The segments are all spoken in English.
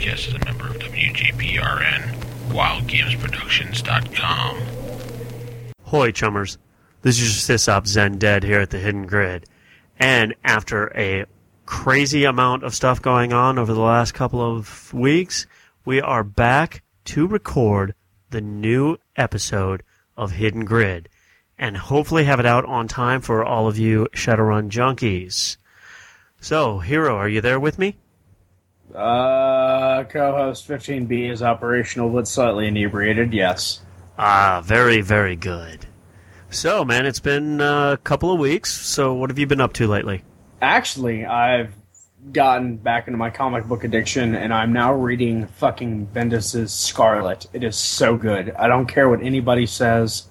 podcast is a member of WGPRN, WildGamesProductions.com. Hoy, chummers. This is your sysop Zen Dead here at the Hidden Grid. And after a crazy amount of stuff going on over the last couple of weeks, we are back to record the new episode of Hidden Grid and hopefully have it out on time for all of you Shadowrun junkies. So, Hero, are you there with me? Uh, co-host 15B is operational but slightly inebriated. Yes. Ah, very, very good. So, man, it's been uh, a couple of weeks. So, what have you been up to lately? Actually, I've gotten back into my comic book addiction, and I'm now reading fucking Bendis's Scarlet. It is so good. I don't care what anybody says.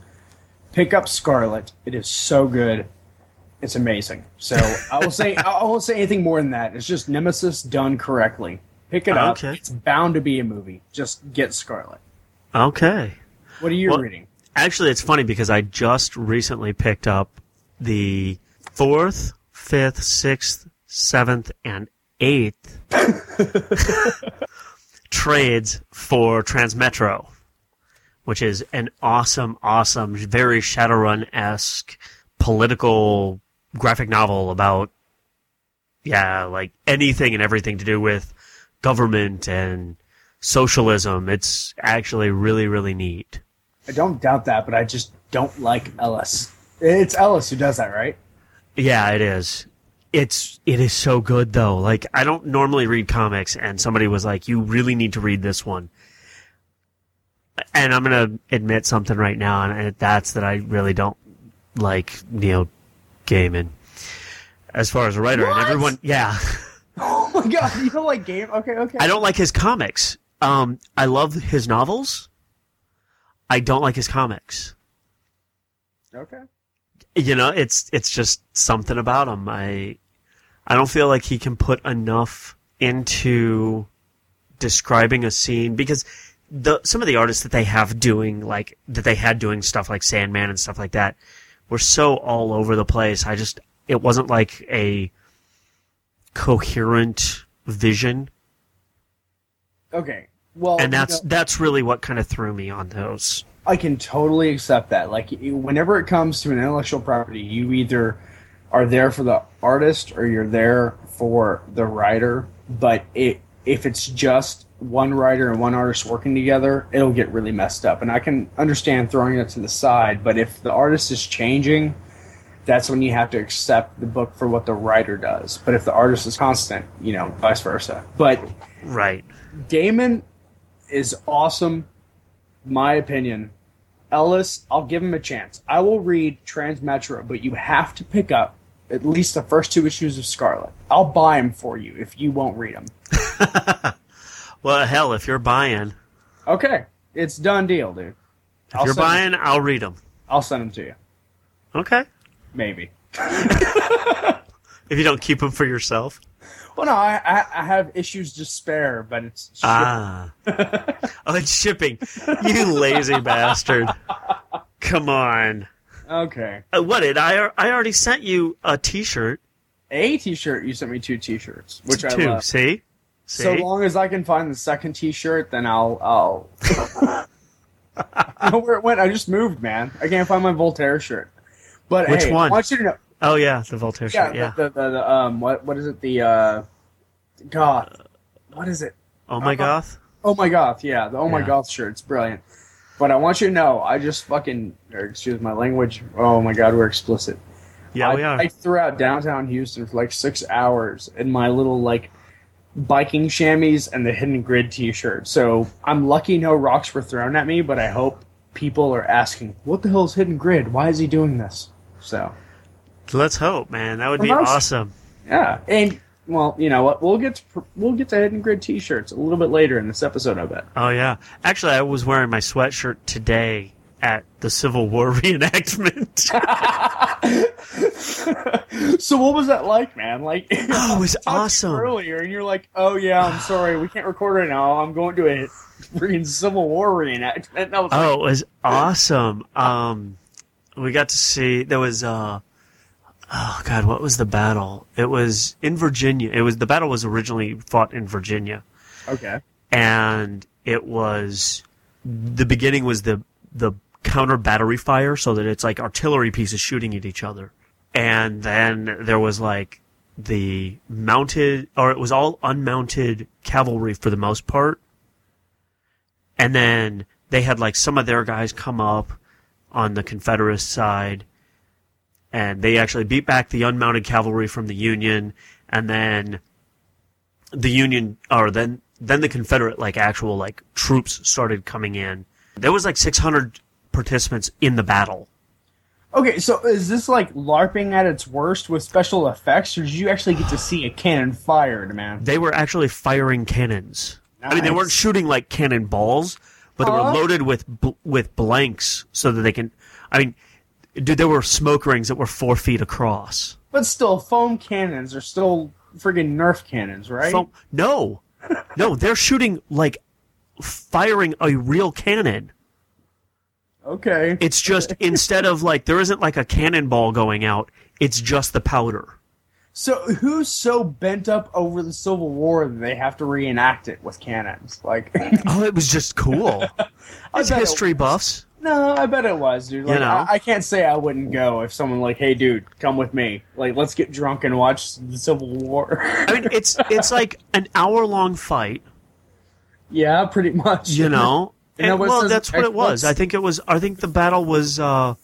Pick up Scarlet. It is so good. It's amazing. So I will say I won't say anything more than that. It's just Nemesis done correctly. Pick it up. Okay. It's bound to be a movie. Just get Scarlet. Okay. What are you Well- reading? Actually, it's funny because I just recently picked up the fourth, fifth, sixth, seventh, and eighth trades for Transmetro, which is an awesome, awesome, very Shadowrun esque political graphic novel about, yeah, like anything and everything to do with government and socialism. It's actually really, really neat. I don't doubt that, but I just don't like Ellis. It's Ellis who does that, right? Yeah, it is. It's it is so good though. Like I don't normally read comics, and somebody was like, "You really need to read this one." And I'm gonna admit something right now, and that's that I really don't like Neil Gaiman as far as a writer. And everyone, yeah, Oh my god, you don't like Gaiman? Okay, okay. I don't like his comics. Um, I love his novels. I don't like his comics. Okay. you know it's it's just something about him i i don't feel like he can put enough into describing a scene because the some of the artists that they have doing like that they had doing stuff like sandman and stuff like that were so all over the place i just it wasn't like a coherent vision Okay. Well, and you that's know, that's really what kind of threw me on those I can totally accept that. Like, whenever it comes to an intellectual property, you either are there for the artist or you're there for the writer. But it, if it's just one writer and one artist working together, it'll get really messed up. And I can understand throwing it to the side, but if the artist is changing, that's when you have to accept the book for what the writer does. But if the artist is constant, you know, vice versa. But right Gaiman is awesome, my opinion. Ellis, I'll give him a chance. I will read Transmetro, but you have to pick up at least the first two issues of Scarlet. I'll buy them for you if you won't read them. well hell if you're buying Okay, it's done deal, dude. if I'll you're buying i'll read them I'll send them to you. okay Maybe. if you don't keep them for yourself Well, no, I, I, I have issues to spare, but it's shit. Ah. oh, it's shipping. You lazy bastard. Come on. okay. Uh, what did I? I already sent you a T-shirt. A T-shirt. You sent me two T-shirts, which I Two. love. See. See. So long as I can find the second T-shirt, then I'll. I'll. I know where it went. I just moved, man. I can't find my Voltaire shirt. But Which hey, one? I want you to know. oh yeah, the Voltaire Yeah, shirt. Yeah. The, the, the, um, what what is it? The uh, goth. What is it? oh my goth. Oh my goth. Yeah, the oh my Yeah. goth shirt. It's brilliant. But I want you to know, I just fucking, or excuse my language. Oh my god, we're explicit. Yeah, I, we are. I threw out downtown Houston for like six hours in my little like biking chamois and the hidden grid T-shirt. So I'm lucky no rocks were thrown at me, but I hope people are asking, "What the hell is hidden grid? Why is he doing this?" So Let's hope, man. That would be awesome. yeah, and well, you know what? We'll get to, we'll get to hidden grid T-shirts a little bit later in this episode. I bet. Oh yeah. Actually, I was wearing my sweatshirt today at the Civil War reenactment. so what was that like, man? Like, Oh, it was I talked to you awesome. Earlier, and you're like, "Oh yeah, I'm sorry, we can't record right now. I'm going to a freaking Civil War reenactment." Was Oh, like, it was awesome. Um, we got to see there was uh, oh god, what was the battle? It was in Virginia. It was the battle was originally fought in Virginia, "Okay, and it was the beginning was the the counter battery fire, so that it's like artillery pieces shooting at each other, and then there was like the mounted, or it was all unmounted cavalry for the most part, and then they had like some of their guys come up on the Confederate side, and they actually beat back the unmounted cavalry from the Union, and then the Union, or then then the Confederate like actual like troops started coming in. There was like 600 participants in the battle. Okay, so is this like LARPing at its worst with special effects, or did you actually get to see a cannon fired, man? They were actually firing cannons. I mean, they weren't shooting like cannonballs, but they were uh-huh. loaded with bl- with blanks so that they can. I mean, dude, there were smoke rings that were four feet across. But still, foam cannons are still friggin' Nerf cannons, right? Foam- no, no, they're shooting like firing a real cannon. Okay. It's just instead of like there isn't like a cannonball going out. It's just the powder. So who's so bent up over the Civil War that they have to reenact it with cannons? Like, Oh, it was just cool. As history buffs. no, I bet it was, dude. Like, know? I, I can't say I wouldn't go if someone like, hey, dude, come with me. Like, let's get drunk and watch the Civil War. I mean, it's it's like an hour long fight. yeah, pretty much. you know. Know And, what well, that's what it was. I think it was. I think the battle was uh,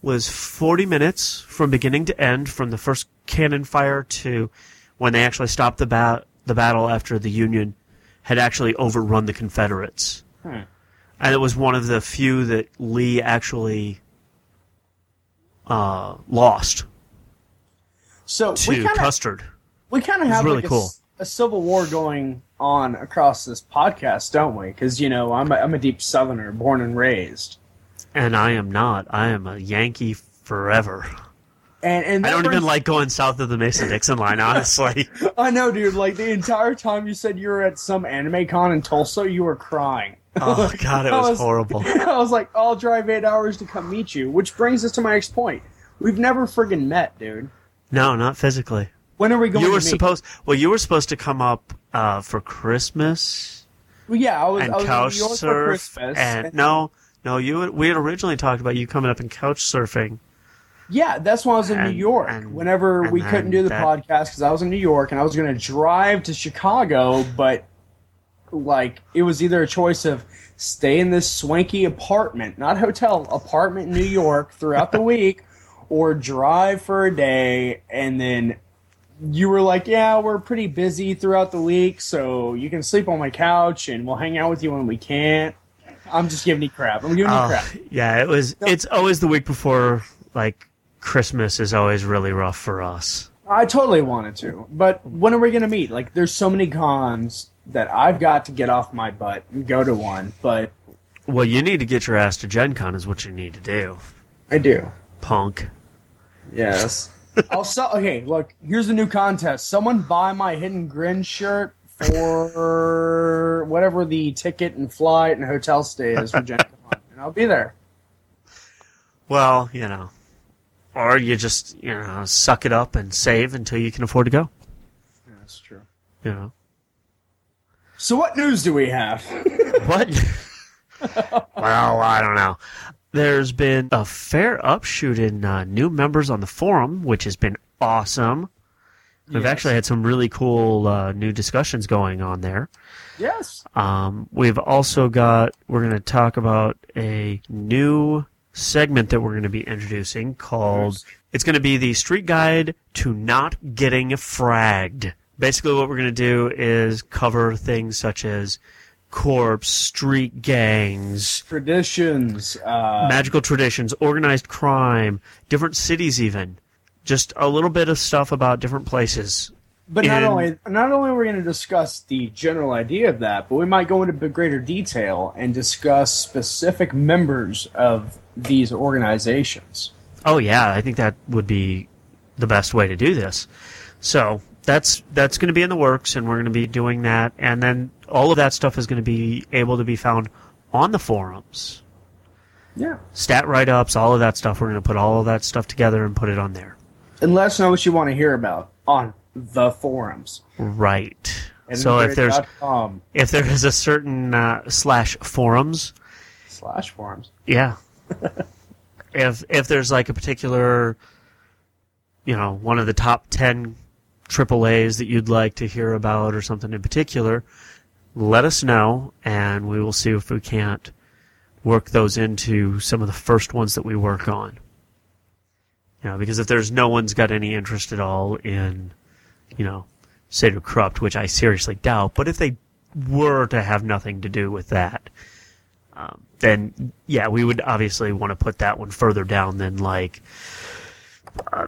was forty minutes from beginning to end, from the first cannon fire to when they actually stopped the bat the battle after the Union had actually overrun the Confederates. Hmm. And it was one of the few that Lee actually uh, lost So to we kind of Custard. we kind of have really like a cool. A, Civil War going on across this podcast, don't we? Because you know I'm a, I'm a deep Southerner, born and raised, And I am not. I am a Yankee forever. and and I don't even like going south of the Mason Dixon line, honestly. I know, dude. Like the entire time you said you were at some anime con in Tulsa, you were crying. Oh god, it was, was- horrible. I was like, I'll drive eight hours to come meet you. Which brings us to my next point. We've never friggin' met, dude. No, not physically. When are we going? You were supposed. Well, you were supposed to come up uh, for Christmas Well, yeah, I was. and I was couch in New York for surf, Christmas. and no, no, you. We had originally talked about you coming up and couch surfing. Yeah, that's when I was in New York. and- Whenever and we couldn't do the that- podcast because I was in New York and I was going to drive to Chicago, but like it was either a choice of stay in this swanky apartment, not hotel, apartment in New York throughout the week, or drive for a day and then. You were like, yeah, we're pretty busy throughout the week, so you can sleep on my couch and we'll hang out with you when we can't. I'm just giving you crap. I'm giving you Oh, crap. yeah, it was. It's always the week before. Like Christmas is always really rough for us. I totally wanted to, but when are we gonna meet? Like, there's so many cons that I've got to get off my butt and go to one, but Well, you need to get your ass to Gen Con is what you need to do, I do. punk. Yes. I'll sell. Okay, look. Here's the new contest. Someone buy my hidden grid shirt for whatever the ticket and flight and hotel stay is for Gen Con, and I'll be there. Well, you know, or you just you know suck it up and save until you can afford to go. Yeah, that's true. You know. So, what news do we have? What? well, I don't know. There's been a fair upshoot in uh, new members on the forum, which has been awesome. We've Yes. actually had some really cool uh, new discussions going on there. yes. Um, we've also got, we're going to talk about a new segment that we're going to be introducing called, it's going to be the street guide to not getting fragged. Basically, what we're going to do is cover things such as corpse, street gangs, Traditions. Uh, magical traditions, organized crime, different cities even. Just a little bit of stuff about different places. But not in- only not only are we going to discuss the general idea of that, but we might go into greater detail and discuss specific members of these organizations. Oh yeah, I think that would be the best way to do this. So that's that's going to be in the works, and we're going to be doing that, and then all of that stuff is going to be able to be found on the forums, Yeah. stat write ups, all of that stuff. We're going to put all of that stuff together and put it on there. And let us know what you want to hear about on the forums. Right. So if there's- If there is a certain uh, slash forums, slash forums. yeah. if if there's like a particular, you know, one of the top ten AAA's that you'd like to hear about or something in particular, let us know, and we will see if we can't work those into some of the first ones that we work on. You know, because if there's no one's got any interest at all in, you know, Saeder-Krupp, which I seriously doubt, but if they were to have nothing to do with that, um, then yeah, we would obviously want to put that one further down than like uh,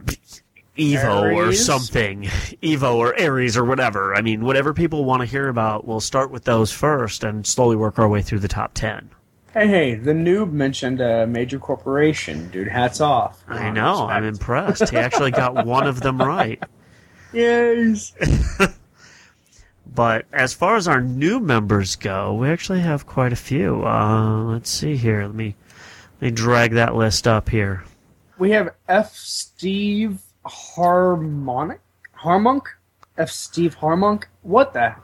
Evo or something, Evo or Ares or whatever. I mean, whatever people want to hear about, we'll start with those first and slowly work our way through the top ten. Hey, hey, the noob mentioned a major corporation. Dude, hats off. I know, I'm impressed. He actually got one of them right. Yes. But as far as our new members go, we actually have quite a few. Uh, let's see here. Let me let me drag that list up here. We have F. Steve Harmonic? Harmonk? F. Steve Harmonk? What the?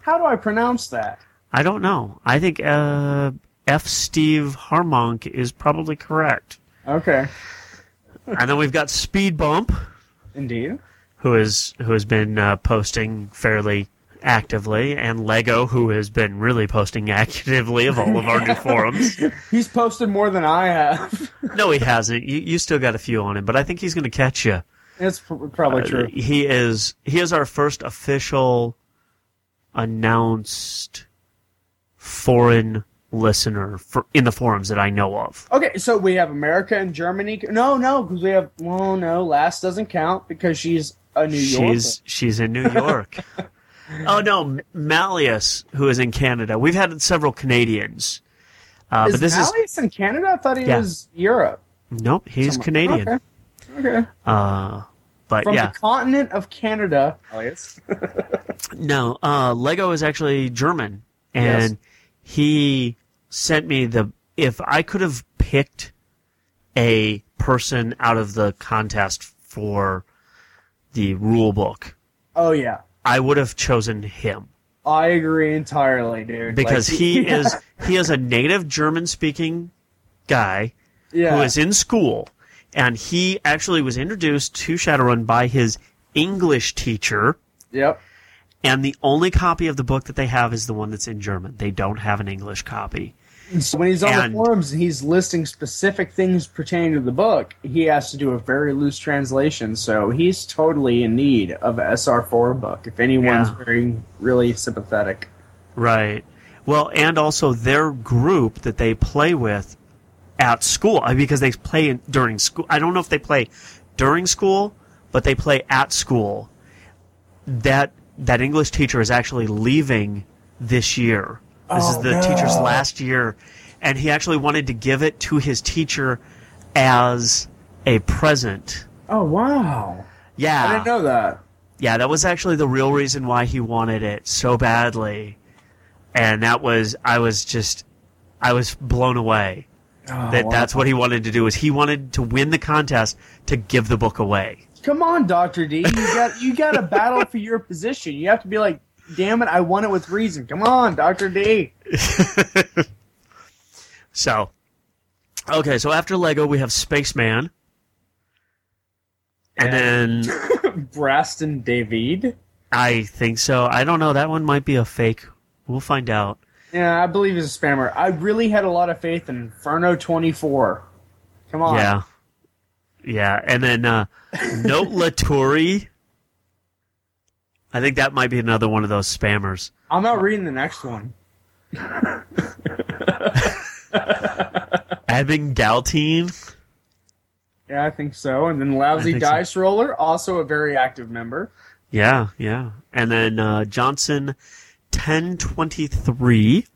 How do I pronounce that? I don't know. I think uh, F. Steve Harmonk is probably correct. Okay. and then we've got Speed Bump, Indeed. who is who has been uh, posting fairly actively, and Lego, who has been really posting actively of all of our new forums. He's posted more than I have. No, he hasn't. You, you still got a few on him, but I think he's going to catch you. It's probably true. He is he is our first official announced foreign listener for, in the forums that I know of. Okay, so we have America and Germany. No, no, because we have. Well, no, last doesn't count because she's a New Yorker. She's she's in New York. oh no, Malleus, who is in Canada. We've had several Canadians, uh, is but this Malleus in Canada? I thought he Yeah. was Europe. is nope. He's Somewhere- Canadian. Okay. Okay. Uh, but From yeah, the continent of Canada. Malleus. no. Uh, Lego is actually German, and Yes. he sent me the. If I could have picked a person out of the contest for the rule book, oh yeah, I would have chosen him. I agree entirely, dude. because Like, he yeah. is he is a native German speaking guy Yeah. who is in school and he actually was introduced to Shadowrun by his English teacher Yep. and the only copy of the book that they have is the one that's in German. They don't have an English copy. So when he's on And- the forums and he's listing specific things pertaining to the book, he has to do a very loose translation. So he's totally in need of a SR4 book. If anyone's Yeah. very really sympathetic. Right. Well, and also their group that they play with at school uh, because they play during school. I don't know if they play during school, but they play at school. That that English teacher is actually leaving this year. This is Oh, the teacher's last year, and he actually wanted to give it to his teacher as a present. Oh wow! Yeah, I didn't know that. yeah, that was actually the real reason why he wanted it so badly. And that was I was just I was blown away Oh, that wow. that's what he wanted to do is he wanted to win the contest to give the book away. Come on, Doctor D. You got you got to battle for your position. You have to be like, damn it, I won it with reason. Come on, Doctor D. So Okay, so after Lego we have Spaceman. And then Braston David. I think so. I don't know, that one might be a fake. We'll find out. Yeah, I believe he's a spammer. I really had a lot of faith in Inferno twenty four. Come on. Yeah. Yeah, and then uh Note Laturi. I think that might be another one of those spammers. I'm not reading the next one. Abing Galtine. Yeah, I think so. And then Lousy think so. Dice Roller, also a very active member. Yeah, yeah. And then uh, Johnson 1023.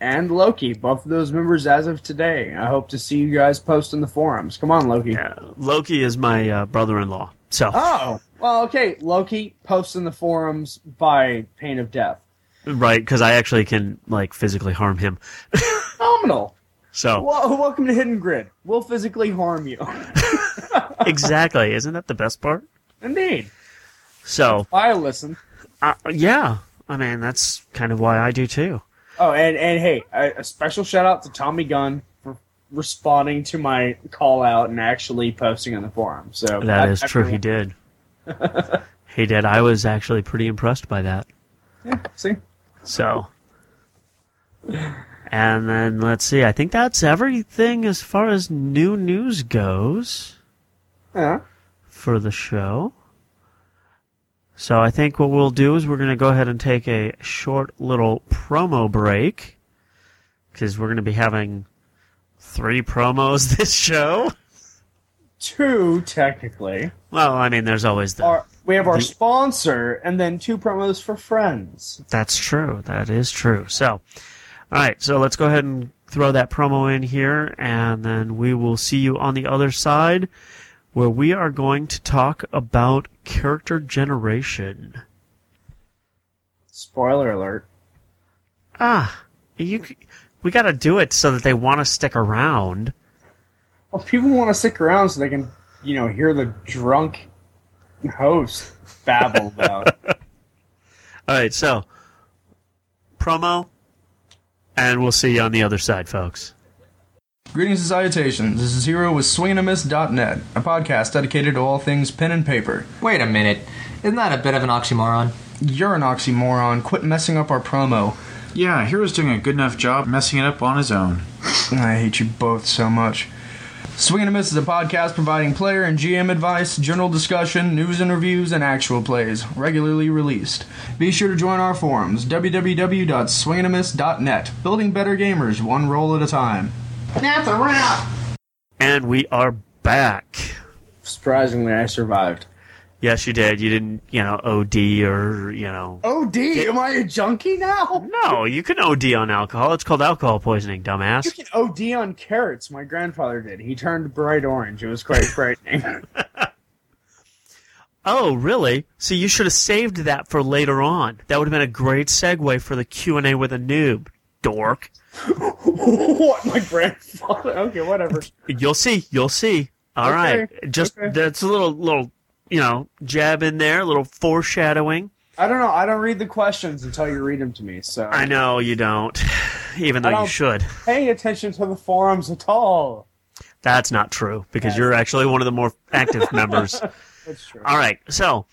And Loki, both of those members as of today. I hope to see you guys post in the forums. Come on, Loki. Yeah, Loki is my uh, brother-in-law. So, Oh, well, okay. Loki posts in the forums by pain of death. right, because I actually can like physically harm him. Phenomenal. So, Well, welcome to Hidden Grid. We'll physically harm you. exactly. Isn't that the best part? Indeed. So, I listen. uh, yeah. Oh, I mean, that's kind of why I do too. Oh, and and hey, a, a special shout out to Tommy Gunn for responding to my call out and actually posting on the forum. So That I- is I true. feel- He did. he did. I was actually pretty impressed by that. Yeah, see, So, and then let's see. I think that's everything as far as new news goes yeah. for the show. So I think what we'll do is we're going to go ahead and take a short little promo break because we're going to be having three promos this show. Two technically. Well, I mean, there's always the. Our, we have our The- sponsor, and then two promos for friends. That's true. That is true. So, all right. So let's go ahead and throw that promo in here, and then we will see you on the other side, where we are going to talk about character generation. Spoiler alert. Ah, you. We got to do it so that they want to stick around. Well, people want to stick around so they can, you know, hear the drunk host babble about. All right. So, promo, and we'll see you on the other side, folks. Greetings and salutations. This is Hero with SwingAndAmiss.net, a podcast dedicated to all things pen and paper. Wait a minute. Isn't that a bit of an oxymoron? You're an oxymoron. Quit messing up our promo. Yeah, Hero's doing a good enough job messing it up on his own. I hate you both so much. Swing and a Miss is a podcast providing player and GM advice, general discussion, news and reviews, and actual plays, regularly released. Be sure to join our forums, www.swingandamiss.net, building better gamers one roll at a time. That's a wrap! And we are back. Surprisingly, I survived. Yes, you did. You didn't, you know, OD or, you know. OD? Am I a junkie now? No, you can OD on alcohol. It's called alcohol poisoning, dumbass. You can OD on carrots. My grandfather did. He turned bright orange. It was quite frightening. Oh, really? So you should have saved that for later on. That would have been a great segue for the Q&A with a noob, dork. what? My grandfather? Okay, whatever. You'll see. You'll see. All right. Okay, Just okay. that's a little little, you know, jab in there, a little foreshadowing. I don't know. I don't read the questions until you read them to me. So I know you don't, even though I you don't- should. pay attention to the forums at all. That's not true because you're actually one of the more active members. That's true. All right. So,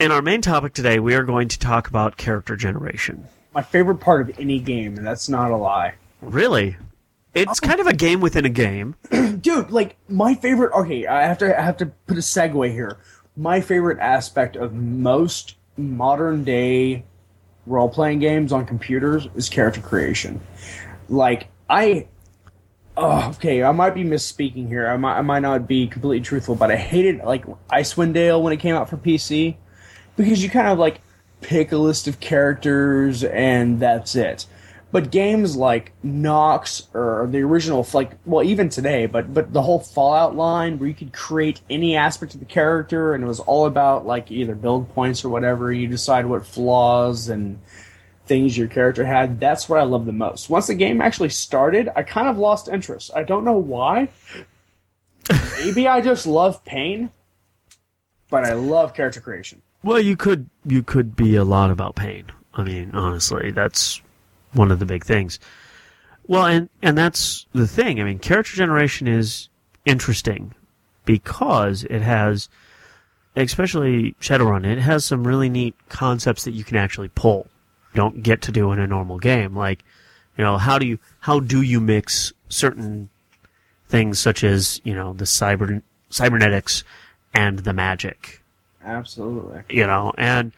in our main topic today, we are going to talk about character generation. My favorite part of any game, and that's not a lie. Really? It's um, kind of a game within a game. dude like my favorite okay i have to i have to put a segue here my favorite aspect of most modern day role-playing games on computers is character creation like i oh, okay i might be misspeaking here I might, I might not be completely truthful but i hated like icewind dale when it came out for pc because you kind of like pick a list of characters and that's it but games like Nox or the original, like well, even today, but but the whole Fallout line where you could create any aspect of the character, and it was all about like either build points or whatever. You decide what flaws and things your character had. That's what I love the most. Once the game actually started, I kind of lost interest. I don't know why. Maybe I just love pain, but I love character creation. Well, you could you could be a lot about pain. I mean, honestly, that's one of the big things. Well, and and that's the thing. I mean, character generation is interesting because it has, especially Shadowrun, it has some really neat concepts that you can actually pull. You don't get to do in a normal game. Like, you know, how do you how do you mix certain things such as you know the cyber cybernetics and the magic Absolutely. you know and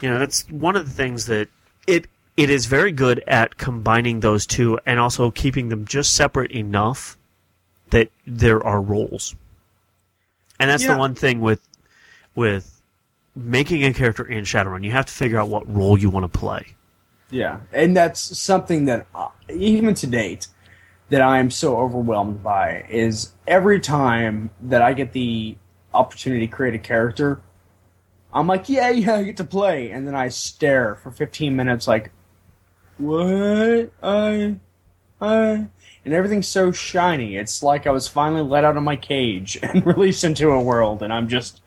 you know that's one of the things that it it is very good at combining those two and also keeping them just separate enough that there are roles and that's Yeah. the one thing with with making a character in shadowrun you have to figure out what role you want to play Yeah, and that's something that uh, even to date that I am so overwhelmed by is every time that I get the opportunity to create a character, I'm like, yeah, yeah, I get to play, and then I stare for 15 minutes, like, what? I, I, and everything's so shiny. It's like I was finally let out of my cage and released into a world, and I'm just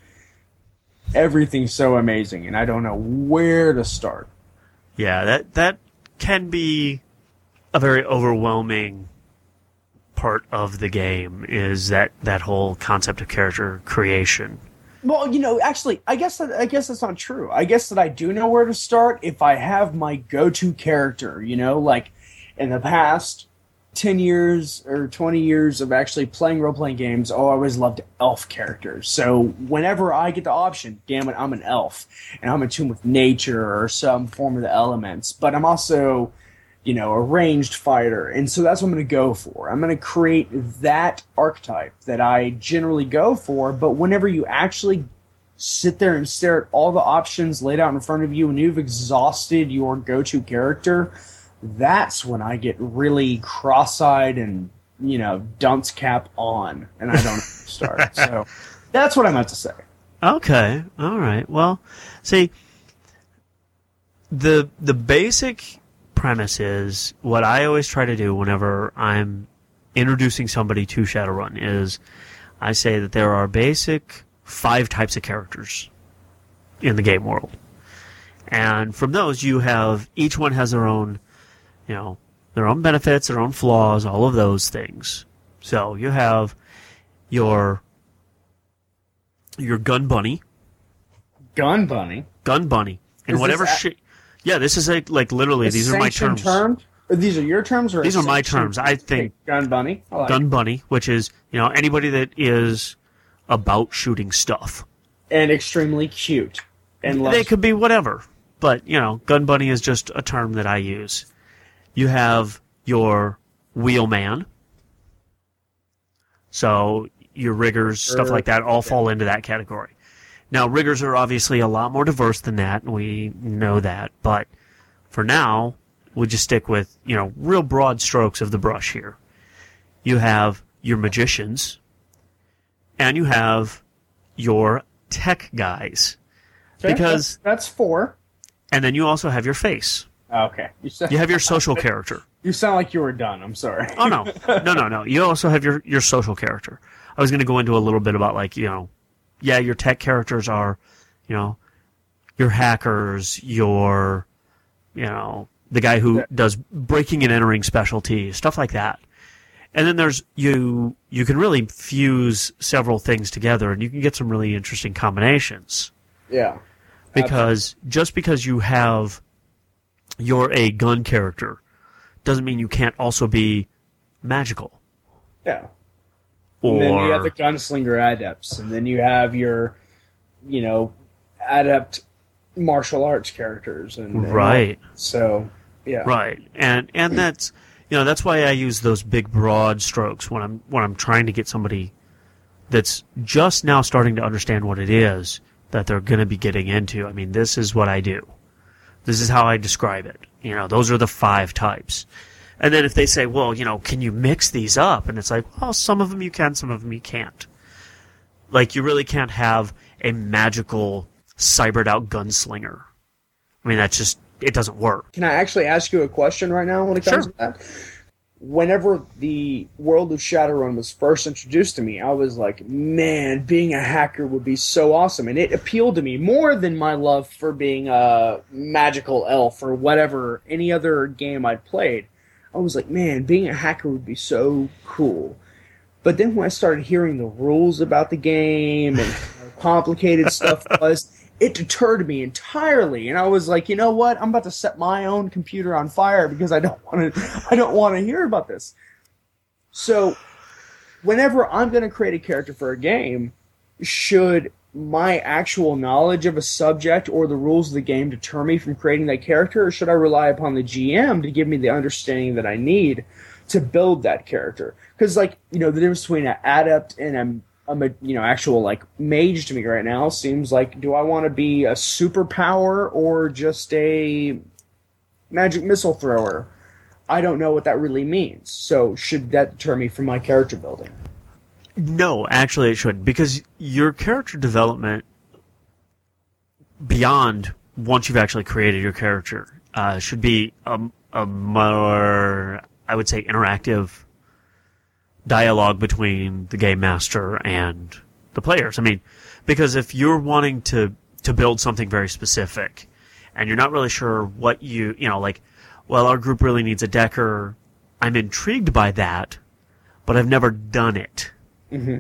everything's so amazing, and I don't know where to start. Yeah, that that can be a very overwhelming part of the game is that that whole concept of character creation. Well, you know, actually, I guess that I guess that's not true. I guess that I do know where to start if I have my go-to character. You know, like in the past ten years or twenty years of actually playing role-playing games, oh, I always loved elf characters. So whenever I get the option, damn it, I'm an elf, and I'm in tune with nature or some form of the elements. But I'm also you know, a ranged fighter. And so that's what I'm going to go for. I'm going to create that archetype that I generally go for. But whenever you actually sit there and stare at all the options laid out in front of you and you've exhausted your go to character, that's when I get really cross eyed and, you know, dunce cap on and I don't start. So that's what I meant to say. Okay. All right. Well, see, the the basic premise is what I always try to do whenever I'm introducing somebody to Shadowrun is I say that there are basic five types of characters in the game world. And from those you have each one has their own, you know, their own benefits, their own flaws, all of those things. So you have your your gun bunny, Gun Bunny. gun bunny, and Is whatever a- shit. Yeah, this is a, like literally these are my terms. term? These are your terms, or These are my terms. I think Gun Bunny. Like gun bunny, which is you know anybody that is about shooting stuff. and extremely cute. And loves They could be whatever, but you know, gun bunny is just a term that I use. You have your wheelman, so your riggers, stuff like that, all fall into that category. Now, riggers are obviously a lot more diverse than that, and we know that. But for now, we'll just stick with you know real broad strokes of the brush here. You have your magicians, and you have your tech guys, Okay, because that's, that's four. and then you also have your face. Oh, okay, you sound, You have your social character. you sound like you were done. I'm sorry. Oh no, no, no, no. You also have your your social character. I was going to go into a little bit about like you know, yeah, your tech characters are, you know, your hackers, your, you know, the guy who Yeah. does breaking and entering specialty stuff like that. And then there's you. You can really fuse several things together, and you can get some really interesting combinations. Yeah, because just because you have you're a gun character doesn't mean you can't also be magical yeah. Or And then you have the gunslinger adepts, and then you have your, you know, adept martial arts characters, and and right. So, yeah, right. And and that's you know that's why I use those big broad strokes when I'm when I'm trying to get somebody that's just now starting to understand what it is that they're going to be getting into. I mean this is what I do. This is how I describe it. You know those are the five types and then if they say well you know can you mix these up and it's like well some of them you can some of them you can't like you really can't have a magical cybered out gunslinger I mean that's just it doesn't work Can I actually ask you a question right now when it comes Sure. to that? Whenever the world of Shadowrun was first introduced to me, I was like, man, being a hacker would be so awesome. And it appealed to me more than my love for being a magical elf or whatever, any other game I'd played. I was like, man, being a hacker would be so cool. But then when I started hearing the rules about the game and how complicated stuff was, it deterred me entirely. And I was like, you know what? I'm about to set my own computer on fire because I don't want to. I don't want to hear about this. So, whenever I'm going to create a character for a game, should my actual knowledge of a subject or the rules of the game deter me from creating that character, or should I rely upon the GM to give me the understanding that I need to build that character? Because, like, you know, the difference between an adept and a a you know actual like mage to me right now seems like do I want to be a superpower or just a magic missile thrower? I don't know what that really means. So should that deter me from my character building? No, actually, it shouldn't because your character development beyond once you've actually created your character uh, should be a, a more, I would say, interactive dialogue between the game master and the players. I mean, because if you're wanting to to build something very specific, and you're not really sure what you you know like. Well, our group really needs a decker. I'm intrigued by that, but I've never done it. Mm-hmm.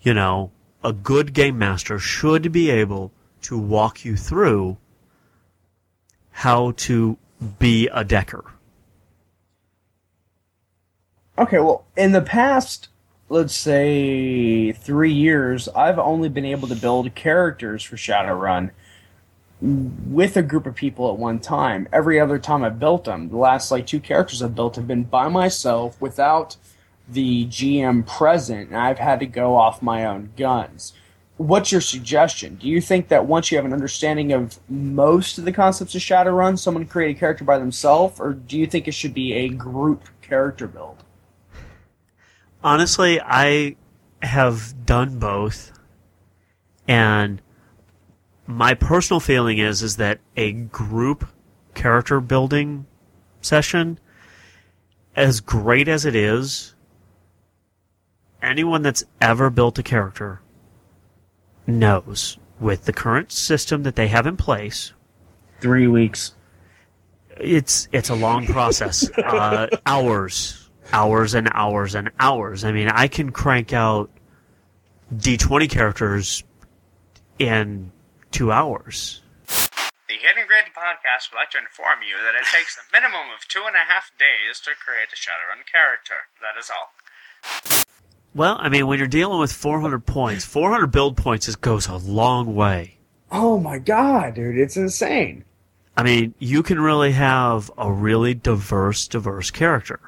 You know, a good game master should be able to walk you through how to be a decker. Okay, well, in the past, let's say three years, I've only been able to build characters for Shadowrun with a group of people at one time. Every other time I've built them, the last like two characters I've built have been by myself without the GM present, and I've had to go off my own guns. What's your suggestion? Do you think that once you have an understanding of most of the concepts of Shadowrun, someone create a character by themselves, or do you think it should be a group character build? honestly, I have done both, and my personal feeling is is that a group character building session, as great as it is, anyone that's ever built a character knows with the current system that they have in place, Three weeks. it's it's a long process, uh, hours, hours and hours and hours. I mean, I can crank out D20 characters in two hours. The Hidden Grid podcast would like to inform you that it takes a minimum of two and a half days to create a Shadowrun character. That is all. Well, I mean, when you're dealing with 400 points, 400 build points is, goes a long way. Oh my god, dude, it's insane. I mean, you can really have a really diverse, diverse character.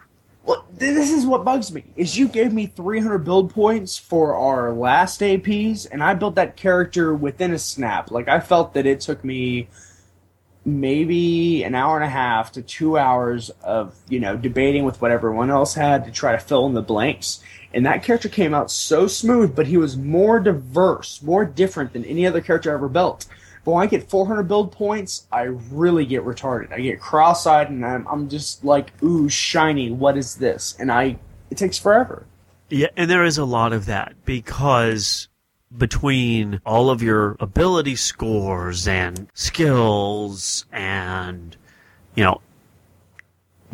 Well, this is what bugs me is you gave me 300 build points for our last APs, and I built that character within a snap. Like I felt that it took me maybe an hour and a half to two hours of you know debating with what everyone else had to try to fill in the blanks. And that character came out so smooth, but he was more diverse, more different than any other character I ever built. But when I get 400 build points, I really get retarded. I get cross-eyed, and I'm, I'm just like, "Ooh, shiny! What is this?" And I, it takes forever. Yeah, and there is a lot of that because between all of your ability scores and skills and, you know,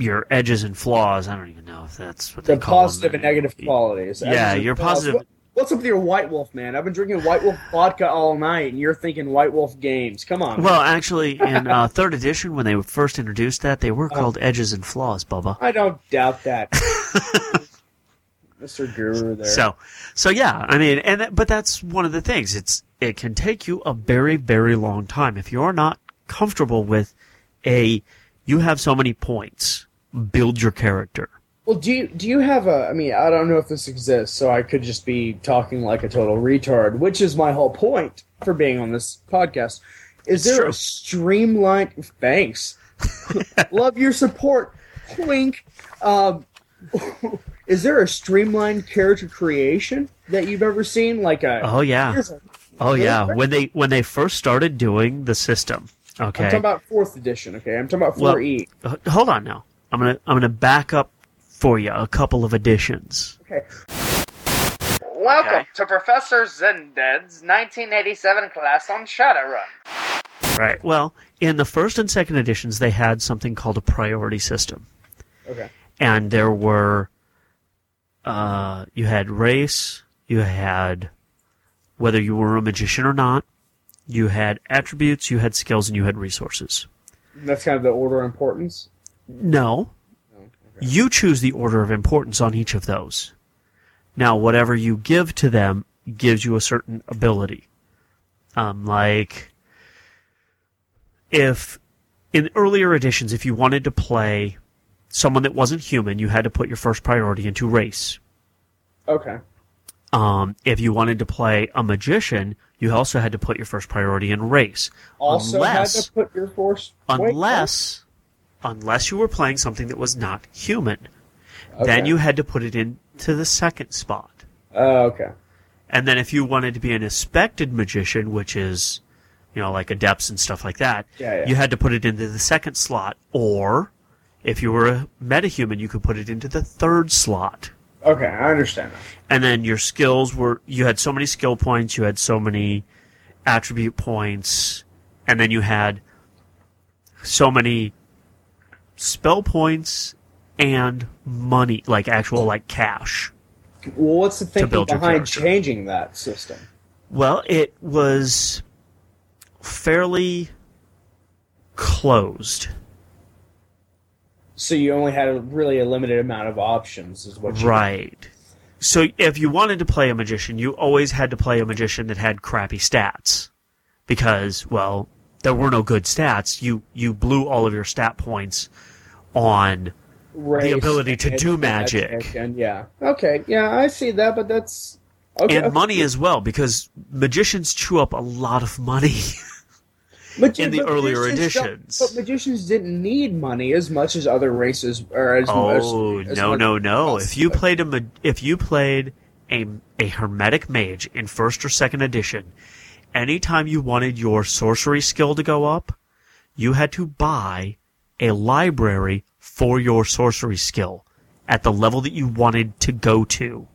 your edges and flaws, I don't even know if that's what they The call positive them. and negative qualities. Yeah, your positive- What- What's up with your White Wolf, man? I've been drinking White Wolf vodka all night, and you're thinking White Wolf games. Come on. Well, actually, in uh, third edition, when they first introduced that, they were Oh. called edges and flaws, Bubba. I don't doubt that. Mr. Guru there. So, so yeah, I mean, and that, but that's one of the things. It's it can take you a very very long time if you're not comfortable with a. You have so many points. Build your character. Well, do you do you have a? I mean, I don't know if this exists, so I could just be talking like a total retard, which is my whole point for being on this podcast. Is there true. a streamlined? Thanks, love your support. Wink. Um, is there a streamlined character creation that you've ever seen? Like a Oh yeah, a- oh yeah. When they when they first started doing the system. Okay. I'm talking about fourth edition. Okay, I'm talking about Well- four E. Uh, Hold on now. I'm gonna I'm gonna back up for you a couple of additions. Okay. Welcome Okay. to Professor Zended's 1987 class on Shadowrun. Right. Well, in the first and second editions, they had something called a priority system. Okay. and there were uh, you had race, you had whether you were a magician or not, you had attributes, you had skills, and you had resources. That's kind of the order of importance. No, you choose the order of importance on each of those. Now, whatever you give to them gives you a certain ability. Um, like if in earlier editions, if you wanted to play someone that wasn't human, you had to put your first priority into race. Okay. Um, if you wanted to play a magician, you also had to put your first priority in race. Also unless, had to put your force. wait, unless, unless you were playing something that was not human, what? then you had to put it into the second spot. Oh, okay. And then if you wanted to be an aspected magician, which is, you know, like adepts and stuff like that, Yeah, yeah. you had to put it into the second slot. Or, if you were a metahuman, you could put it into the third slot. Okay, I understand that. And then your skills were, you had so many skill points, you had so many attribute points, and then you had so many spell points and money, like actual like cash. Well, what's the thinking behind changing that system? Well, it was fairly closed. So you only had a really a limited amount of options, is what you Right. So if you wanted to play a magician, you always had to play a magician that had crappy stats. Because, well, there were no good stats. You you blew all of your stat points on Race ability to do magic. and yeah, okay, yeah, I see that, but that's okay. and money as well because magicians chew up a lot of money. Magi- in the earlier editions. But magicians didn't need money as much as other races, or as oh much. as no no no! If you played a if you played a a hermetic mage in first or second edition, anytime you wanted your sorcery skill to go up, you had to buy a library for your sorcery skill at the level that you wanted to go to.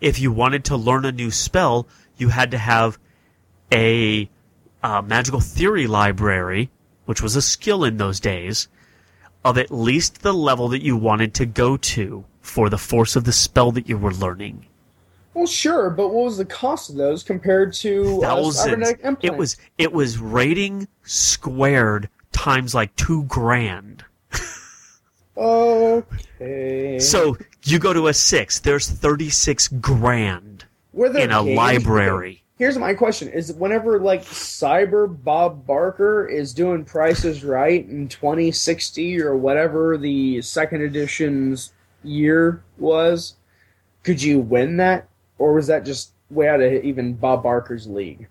If you wanted to learn a new spell, you had to have a uh, magical theory library, which was a skill in those days, of at least the level that you wanted to go to for the force of the spell that you were learning. Well, sure, but what was the cost of those compared to uh, Thousands. cybernetic it was it was rating squared times like two grand. okay. So you go to a six. There's thirty six grand Were there in a games- library. Here's my question: Is whenever like Cyber Bob Barker is doing Prices Right in 2060 or whatever the second edition's year was, could you win that, or was that just way out of even Bob Barker's league?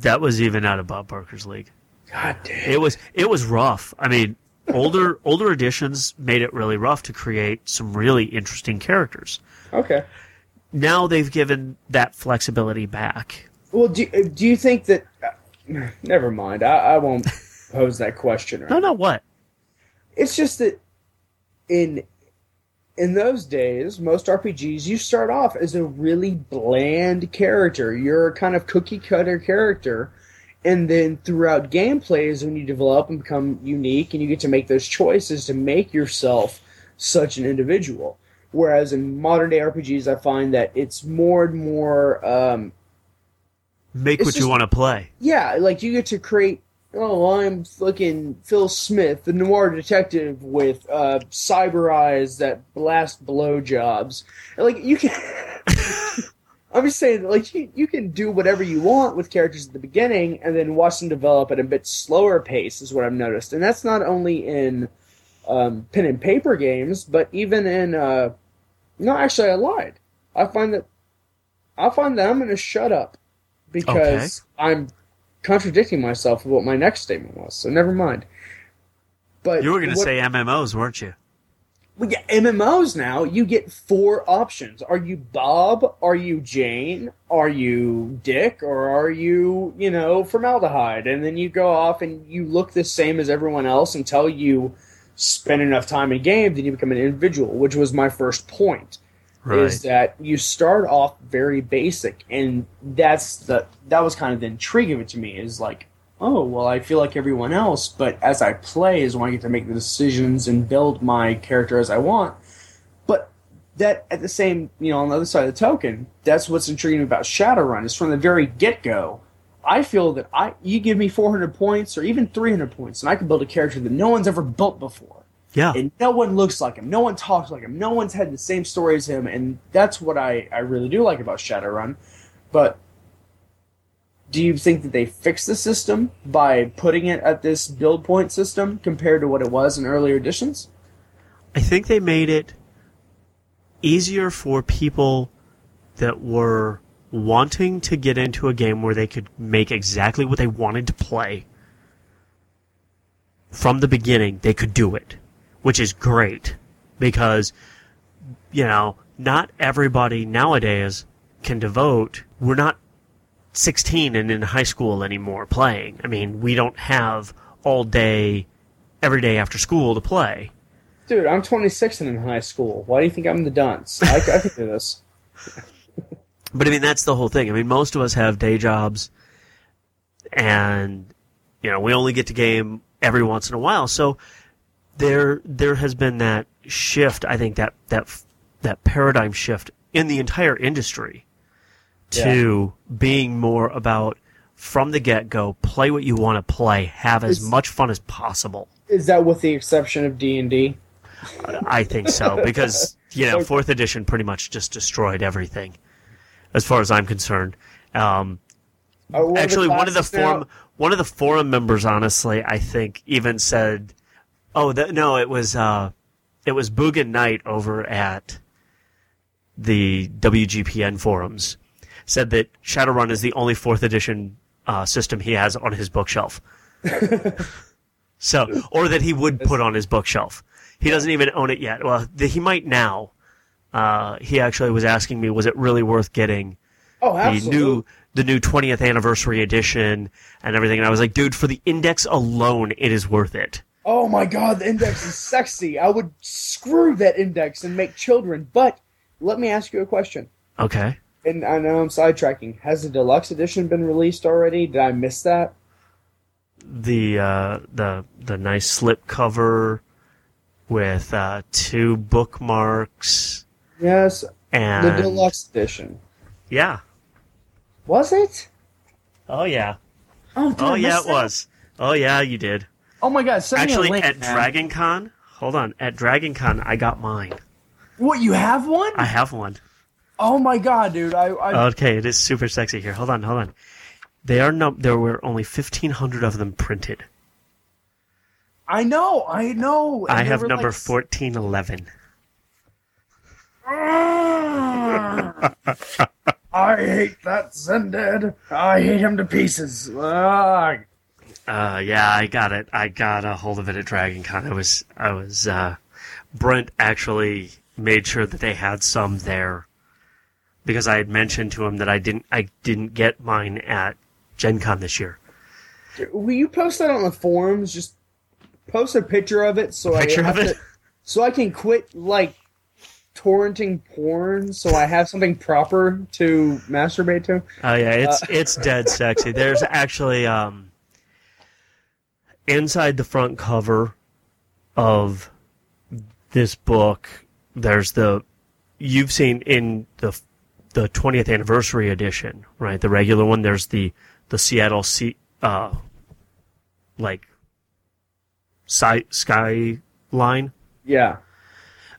That was even out of Bob Barker's league. God damn! It was it was rough. I mean, older older editions made it really rough to create some really interesting characters. Okay. Now they've given that flexibility back. Well, do do you think that? Uh, never mind. I, I won't pose that question. Right No, no, what? It's just that in in those days, most RPGs you start off as a really bland character. You're a kind of cookie cutter character, and then throughout gameplay is when you develop and become unique, and you get to make those choices to make yourself such an individual. Whereas in modern day RPGs, I find that it's more and more um, Make what you want to play. yeah, like you get to create. Oh, I'm fucking Phil Smith, the noir detective with uh, cyber eyes that blast blowjobs. Like you can. I'm just saying, like you, you can do whatever you want with characters at the beginning, and then watch them develop at a bit slower pace. Is what I've noticed, and that's not only in um, pen and paper games, but even in. Uh, no, actually, I lied. I find that I find that I'm going to shut up because I'm contradicting myself with what my next statement was. So never mind. But You were going to say MMOs, weren't you? well, yeah, MMOs now, you get four options. Are you Bob? Are you Jane? Are you Dick? Or are you, you know, formaldehyde? And then you go off and you look the same as everyone else until you spend enough time in game, then you become an individual, which was my first point. Is that you start off very basic, and that's the that was kind of the intrigue of it to me. Is like, oh well, I feel like everyone else, but as I play is when I get to make the decisions and build my character as I want. But that at the same, you know, on the other side of the token, that's what's intriguing about Shadowrun is from the very get go. I feel that I you give me 400 points or even 300 points, and I can build a character that no one's ever built before Yeah. and no one looks like him, no one talks like him, no one's had the same story as him, and that's what I, I really do like about Shadowrun. But do you think that they fixed the system by putting it at this build point system compared to what it was in earlier editions? I think they made it easier for people that were wanting to get into a game where they could make exactly what they wanted to play. From the beginning, they could do it, which is great because, you know, not everybody nowadays can devote. We're not 16 and in high school anymore playing. I mean, we don't have all day, every day after school to play. Dude, I'm 26 and in high school. Why do you think I'm the dunce? I, I can do this. but I mean, that's the whole thing. I mean, most of us have day jobs, and you know, we only get to game every once in a while. So there, there has been that shift. I think that that that paradigm shift in the entire industry to being more about from the get go, play what you want to play, have as It's- much fun as possible. Is that with the exception of D and D? I think so because you know fourth edition pretty much just destroyed everything, as far as I'm concerned. Um, actually, one of the forum one of the forum members, honestly, I think even said, "Oh, that, no, it was uh, it was Boogan Knight over at the WGPN forums." Said that Shadowrun is the only fourth edition uh, system he has on his bookshelf. so, or that he would put on his bookshelf. He doesn't even own it yet. Well, th- he might now. Uh, he actually was asking me, was it really worth getting Oh, the new the new 20th anniversary edition and everything? And I was like, dude, for the index alone, it is worth it. Oh my god, the index is sexy. I would screw that index and make children. But let me ask you a question. Okay. And I know I'm sidetracking. Has the deluxe edition been released already? Did I miss that? The uh, the the nice slip cover with uh, two bookmarks Yes, and the deluxe edition. yeah. Was it? Oh yeah. Oh, did Oh yeah, it that? was. Oh yeah, you did. Oh my god, send Actually, me a link, at man. Dragon Con, hold on. At Dragon Con, I got mine. What, you have one? I have one. oh my god, dude. I, I Okay, it is super sexy here. Hold on, hold on. They are no, there were only fifteen hundred of them printed. I know, I know. and I have number like, fourteen eleven. Ah! I hate that Zended. I hate him to pieces. Ugh. Uh, yeah, I got it. I got a hold of it at Dragon Con. I was, I was, uh, Brent actually made sure that they had some there because I had mentioned to him that I didn't, I didn't get mine at Gen Con this year. Will you post that on the forums? Just post a picture of it so Picture I of have it? to- so I can quit like torrenting porn. So I have something proper to masturbate to. Oh yeah, it's Uh, it's dead sexy. There's actually um inside the front cover of this book. There's the you've seen in the the 20th anniversary edition, right? The regular one. There's the the Seattle sea uh like sky skyline. Yeah.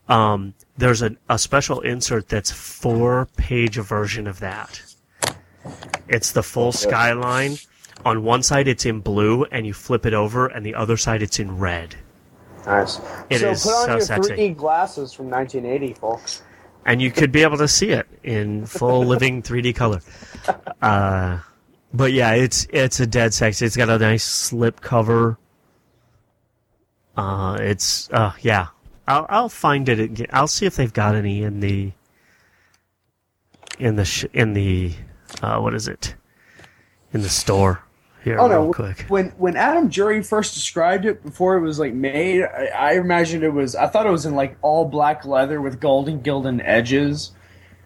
Um, there's a, a special insert that's four page version of that. It's the full skyline. On one side it's in blue, and you flip it over, and the other side it's in red. Nice. It so is put on so your sexy. 3D glasses from 1980, folks. And you could be able to see it in full living 3D color. Uh, but yeah, it's it's a dead sexy. It's got a nice slip cover. Uh, it's uh, yeah. I'll I'll find it. Again. I'll see if they've got any in the in the sh- in the uh, what is it in the store here Oh real no! quick. When when Adam Jury first described it before it was like made, I, I imagined it was. I thought it was in like all black leather with golden gilded edges,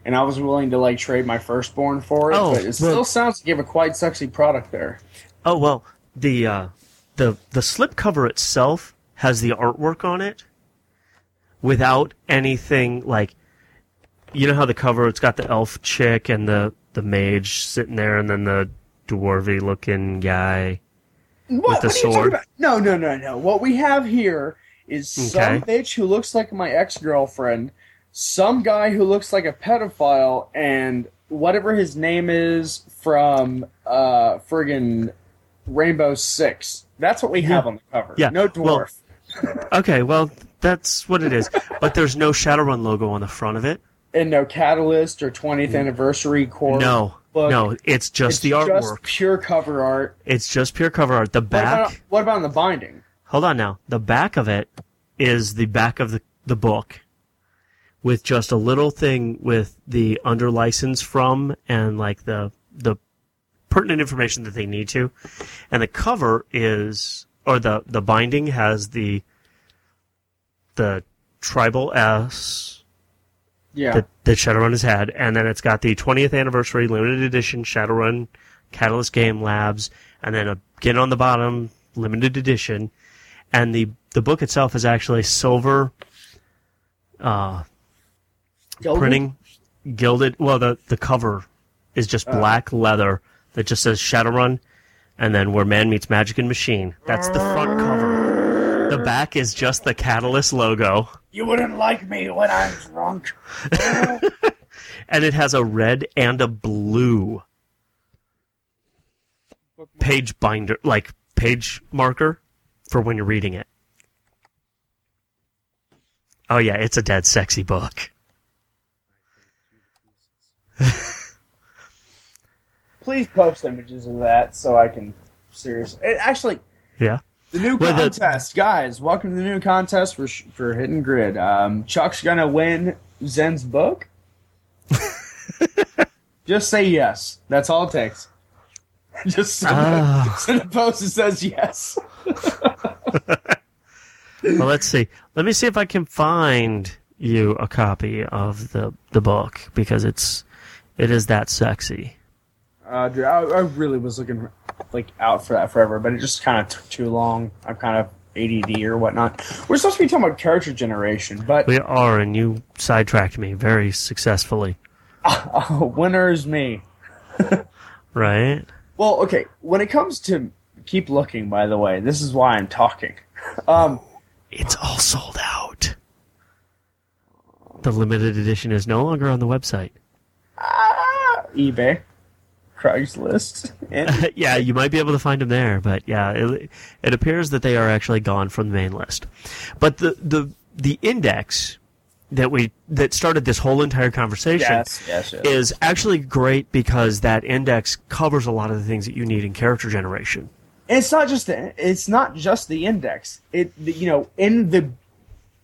and I was willing to like trade my firstborn for it. Oh, but it still sounds like you have a quite sexy product there. Oh well, the uh, the the slip cover itself has the artwork on it, without anything like, you know how the cover it's got the elf chick and the the mage sitting there, and then the dwarvy looking guy. What, the what are you talking sword? No, no, no, no. What we have here is some bitch who looks like my ex girlfriend, some guy who looks like a pedophile, and whatever his name is from uh friggin' Rainbow Six. That's what we have on the cover. Yeah, No well, dwarf. Okay, well that's what it is, but there's no Shadowrun logo on the front of it. and no catalyst or 20th anniversary core. No, book. no, it's just It's the artwork. Just pure cover art. It's just pure cover art. The What back. about, what about the binding? Hold on now. The back of it is the back of the, the book with just a little thing with the under license from and like the the pertinent information that they need to. And the cover is or the the binding has the the tribal S Yeah. that, that Shadowrun has had, and then it's got the 20th anniversary limited edition Shadowrun Catalyst Game Labs, and then again on the bottom limited edition, and the the book itself is actually silver uh, Gilded? printing, gilded. Well, the the cover is just black leather that just says Shadowrun, and then where man meets magic and machine. That's the front cover. The back is just the Catalyst logo. You wouldn't like me when I'm drunk. and it has a red and a blue page binder, like page marker for when you're reading it. Oh yeah, it's a dead sexy book. Please post images of that so I can seriously. It, actually, Yeah. The new Well, the- contest, guys. Welcome to the new contest for for Hidden Grid. Um, Chuck's gonna win Zen's book. Just say yes. That's all it takes. Just send, Ah. send a post that says yes. Well, let's see. Let me see if I can find you a copy of the the book because it's it is that sexy. Uh, dude, I, I really was looking like out for that forever, but it just kind of took too long. I'm kind of ADD or whatnot. We're supposed to be talking about character generation, but We are, and you sidetracked me very successfully, winner is me. right? Well, okay. When it comes to keep looking, by the way, this is why I'm talking. Um, It's all sold out. The limited edition is no longer on the website. Ah eBay, Craigslist, and yeah, you might be able to find them there, but yeah, it, it appears that they are actually gone from the main list. But the the the index that we that started this whole entire conversation yes, yes, yes. is actually great because that index covers a lot of the things that you need in character generation. And it's not just the, it's not just the index. It the, you know in the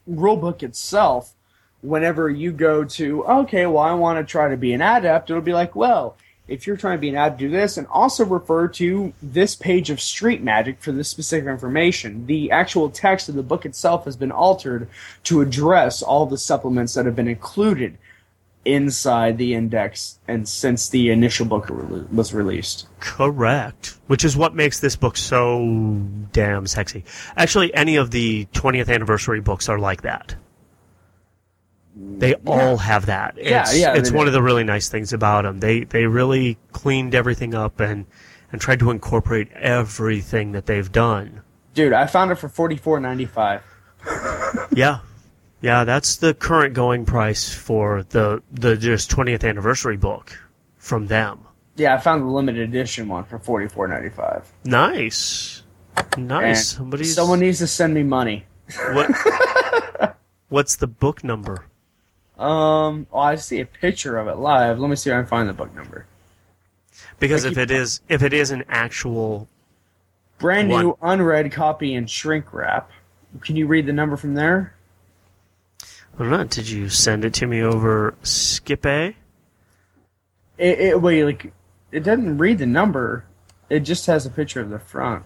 rule book itself, whenever you go to okay, well I want to try to be an adept, it'll be like, well, if you're trying to be an adept, do this, and also refer to this page of street magic for this specific information. The actual text of the book itself has been altered to address all the supplements that have been included inside the index and since the initial book was released. Correct. Which is what makes this book so damn sexy. Actually, any of the 20th anniversary books are like that. They all have that. Yeah, it's, yeah, It's one do. of the really nice things about them. They they really cleaned everything up and and tried to incorporate everything that they've done. Dude, I found it for forty four ninety five. Yeah. Yeah, that's the current going price for the the just 20th anniversary book from them. Yeah, I found the limited edition one for forty four ninety five. Nice. Nice. Somebody's Someone needs to send me money. What? What's the book number? Um, oh, I see a picture of it live. Let me see if I can find the book number. Because if it is if it is an actual Brand new, unread copy in shrink wrap. Can you read the number from there? I don't know, did you send it to me over Skip A? It, it wait, like it doesn't read the number. It just has a picture of the front.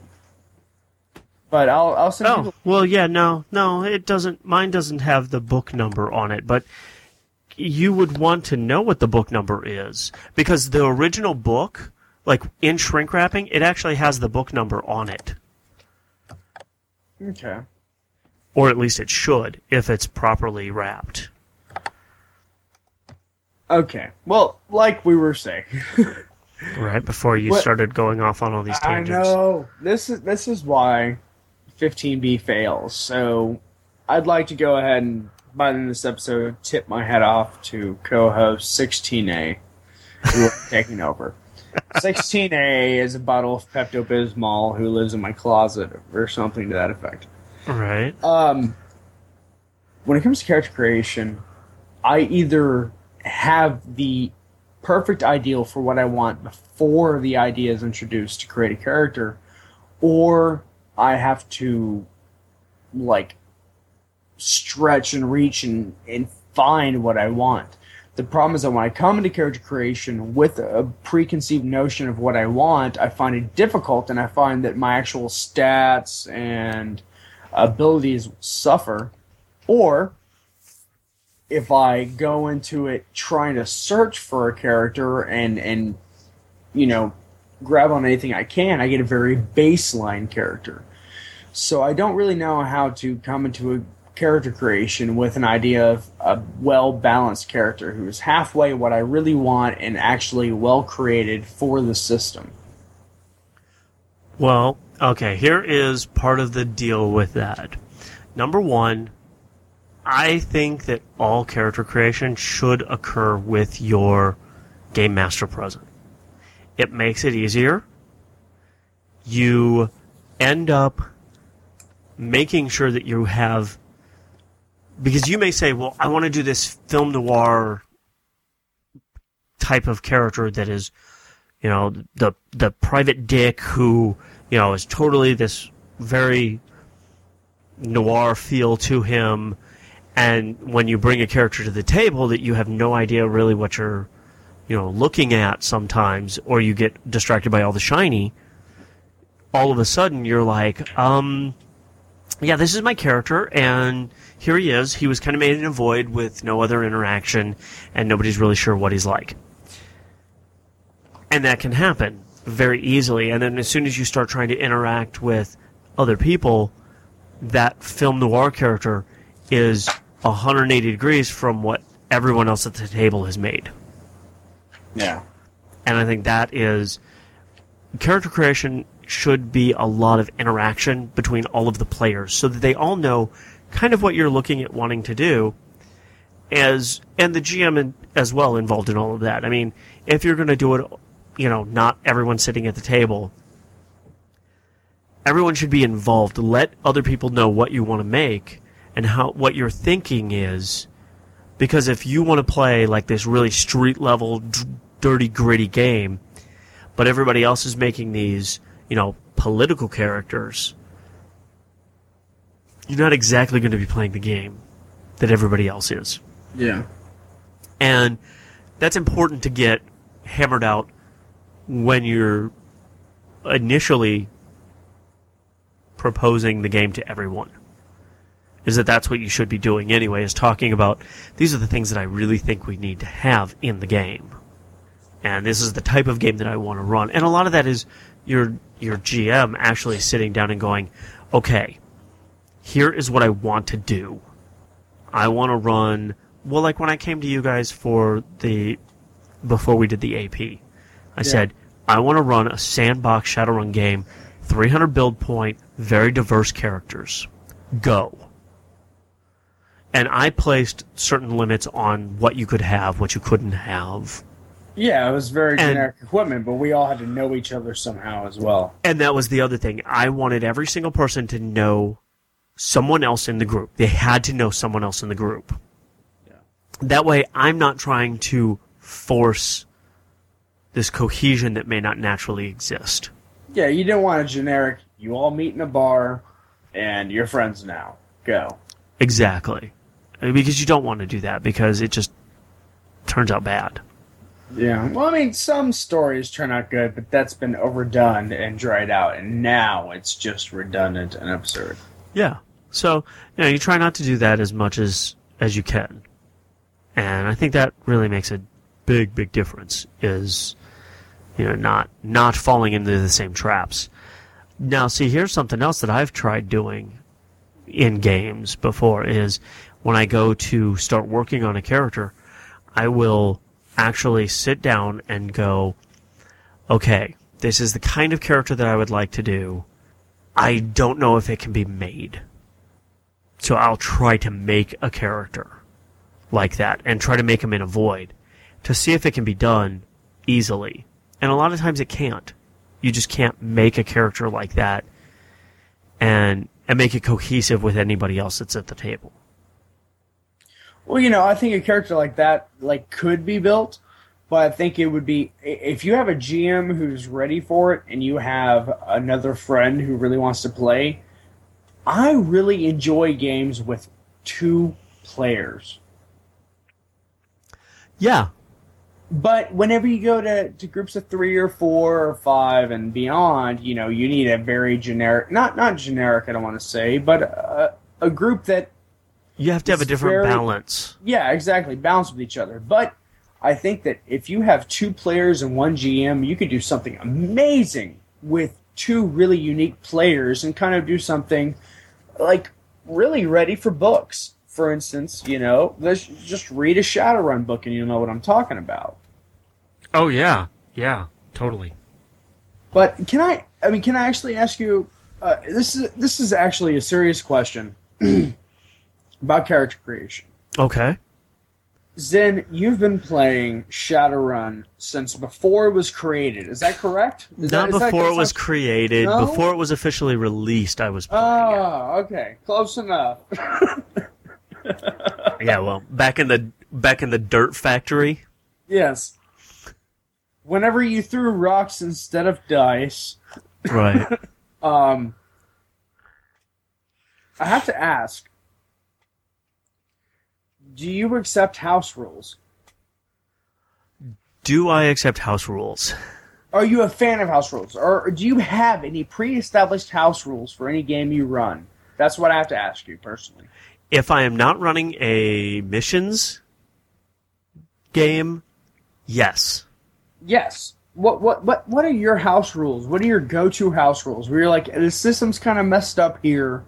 But I'll I'll send you. Oh, well yeah, no, no, it doesn't mine doesn't have the book number on it, but you would want to know what the book number is because the original book, like in shrink wrapping, it actually has the book number on it. Okay. Or at least it should if it's properly wrapped. Okay. Well, like we were saying, Right before you What- started going off on all these tangents. I know this is this is why 15B fails. So I'd like to go ahead and by the end of this episode tip my hat off to co-host 16A who are taking over. 16A is a bottle of Pepto Bismol who lives in my closet or something to that effect. Right. Um, when it comes to character creation, I either have the perfect ideal for what I want before the idea is introduced to create a character, or I have to like stretch and reach and, and find what I want. The problem is that when I come into character creation with a preconceived notion of what I want, I find it difficult and I find that my actual stats and abilities suffer, or if I go into it trying to search for a character and and you know grab on anything I can, I get a very baseline character. So I don't really know how to come into a character creation with an idea of a well balanced character who is halfway what I really want and actually well created for the system. Well, okay, here is part of the deal with that. Number one, I think that all character creation should occur with your game master present. It makes it easier. You end up making sure that you have because you may say, well, I want to do this film noir type of character that is, you know, the the private dick who, you know, is totally this very noir feel to him. And when you bring a character to the table that you have no idea really what you're you know looking at sometimes or you get distracted by all the shiny all of a sudden you're like um yeah this is my character and here he is he was kind of made in a void with no other interaction and nobody's really sure what he's like and that can happen very easily and then as soon as you start trying to interact with other people that film noir character is 180 degrees from what everyone else at the table has made. Yeah. And I think that is character creation should be a lot of interaction between all of the players so that they all know kind of what you're looking at wanting to do as and the GM in, as well involved in all of that. I mean, if you're going to do it, you know, not everyone sitting at the table. Everyone should be involved. Let other people know what you want to make and how what your thinking is because if you want to play like this really street level d- dirty gritty game but everybody else is making these you know political characters you're not exactly going to be playing the game that everybody else is Yeah. and that's important to get hammered out when you're initially proposing the game to everyone is that that's what you should be doing anyway is talking about these are the things that I really think we need to have in the game. And this is the type of game that I want to run. And a lot of that is your your GM actually sitting down and going, "Okay, here is what I want to do. I want to run well like when I came to you guys for the before we did the AP. I said, "I want to run a sandbox Shadowrun game, 300 build point, very diverse characters. Go." and I placed certain limits on what you could have, what you couldn't have. Yeah, it was very And- generic equipment, but we all had to know each other somehow as well. And that was the other thing. I wanted every single person to know someone else in the group. They had to know someone else in the group. Yeah. That way, I'm not trying to force this cohesion that may not naturally exist. Yeah, you didn't want a generic. You all meet in a bar, and you're friends now. Go. Exactly. Because you don't want to do that because it just turns out bad. Yeah. Well, I mean, some stories turn out good, but that's been overdone and dried out, and now it's just redundant and absurd. Yeah. So, you know, you try not to do that as much as as you can. And I think that really makes a big big difference is you know, not not falling into the same traps. Now, see, here's something else that I've tried doing in games before is when I go to start working on a character, I will actually sit down and go, okay, this is the kind of character that I would like to do. I don't know if it can be made. So I'll try to make a character like that and try to make him in a void to see if it can be done easily. And a lot of times it can't. You just can't make a character like that and and make it cohesive with anybody else that's at the table. Well, you know, I think a character like that like could be built, but I think it would be if you have a GM who's ready for it and you have another friend who really wants to play. I really enjoy games with two players. Yeah. But whenever you go to, to groups of three or four or five and beyond, you know, you need a very generic, not not generic, I don't want to say, but a, a group that You have to have a different very- balance. Yeah, exactly. Balance with each other. But I think that if you have two players and one GM, you could do something amazing with two really unique players and kind of do something like really ready for books. For instance, you know, let's just read a Shadowrun book and you'll know what I'm talking about. Oh yeah, yeah, totally. But can I? I mean, can I actually ask you? Uh, this is this is actually a serious question about character creation. Okay. Zen, you've been playing Shadowrun since before it was created. Is that correct? Is Not that- before is it was that- created. No? Before it was officially released, I was playing it. Oh, okay, close enough. Yeah, well, back in the back in the dirt factory. yes. Whenever you threw rocks instead of dice, Right. um, I have to ask: Do you accept house rules? Do I accept house rules? Are you a fan of house rules, or do you have any pre-established house rules for any game you run? That's what I have to ask you personally. If I am not running a missions game, yes. Yes. What what what what are your house rules? What are your go-to house rules? Where you're like, the system's kind of messed up here.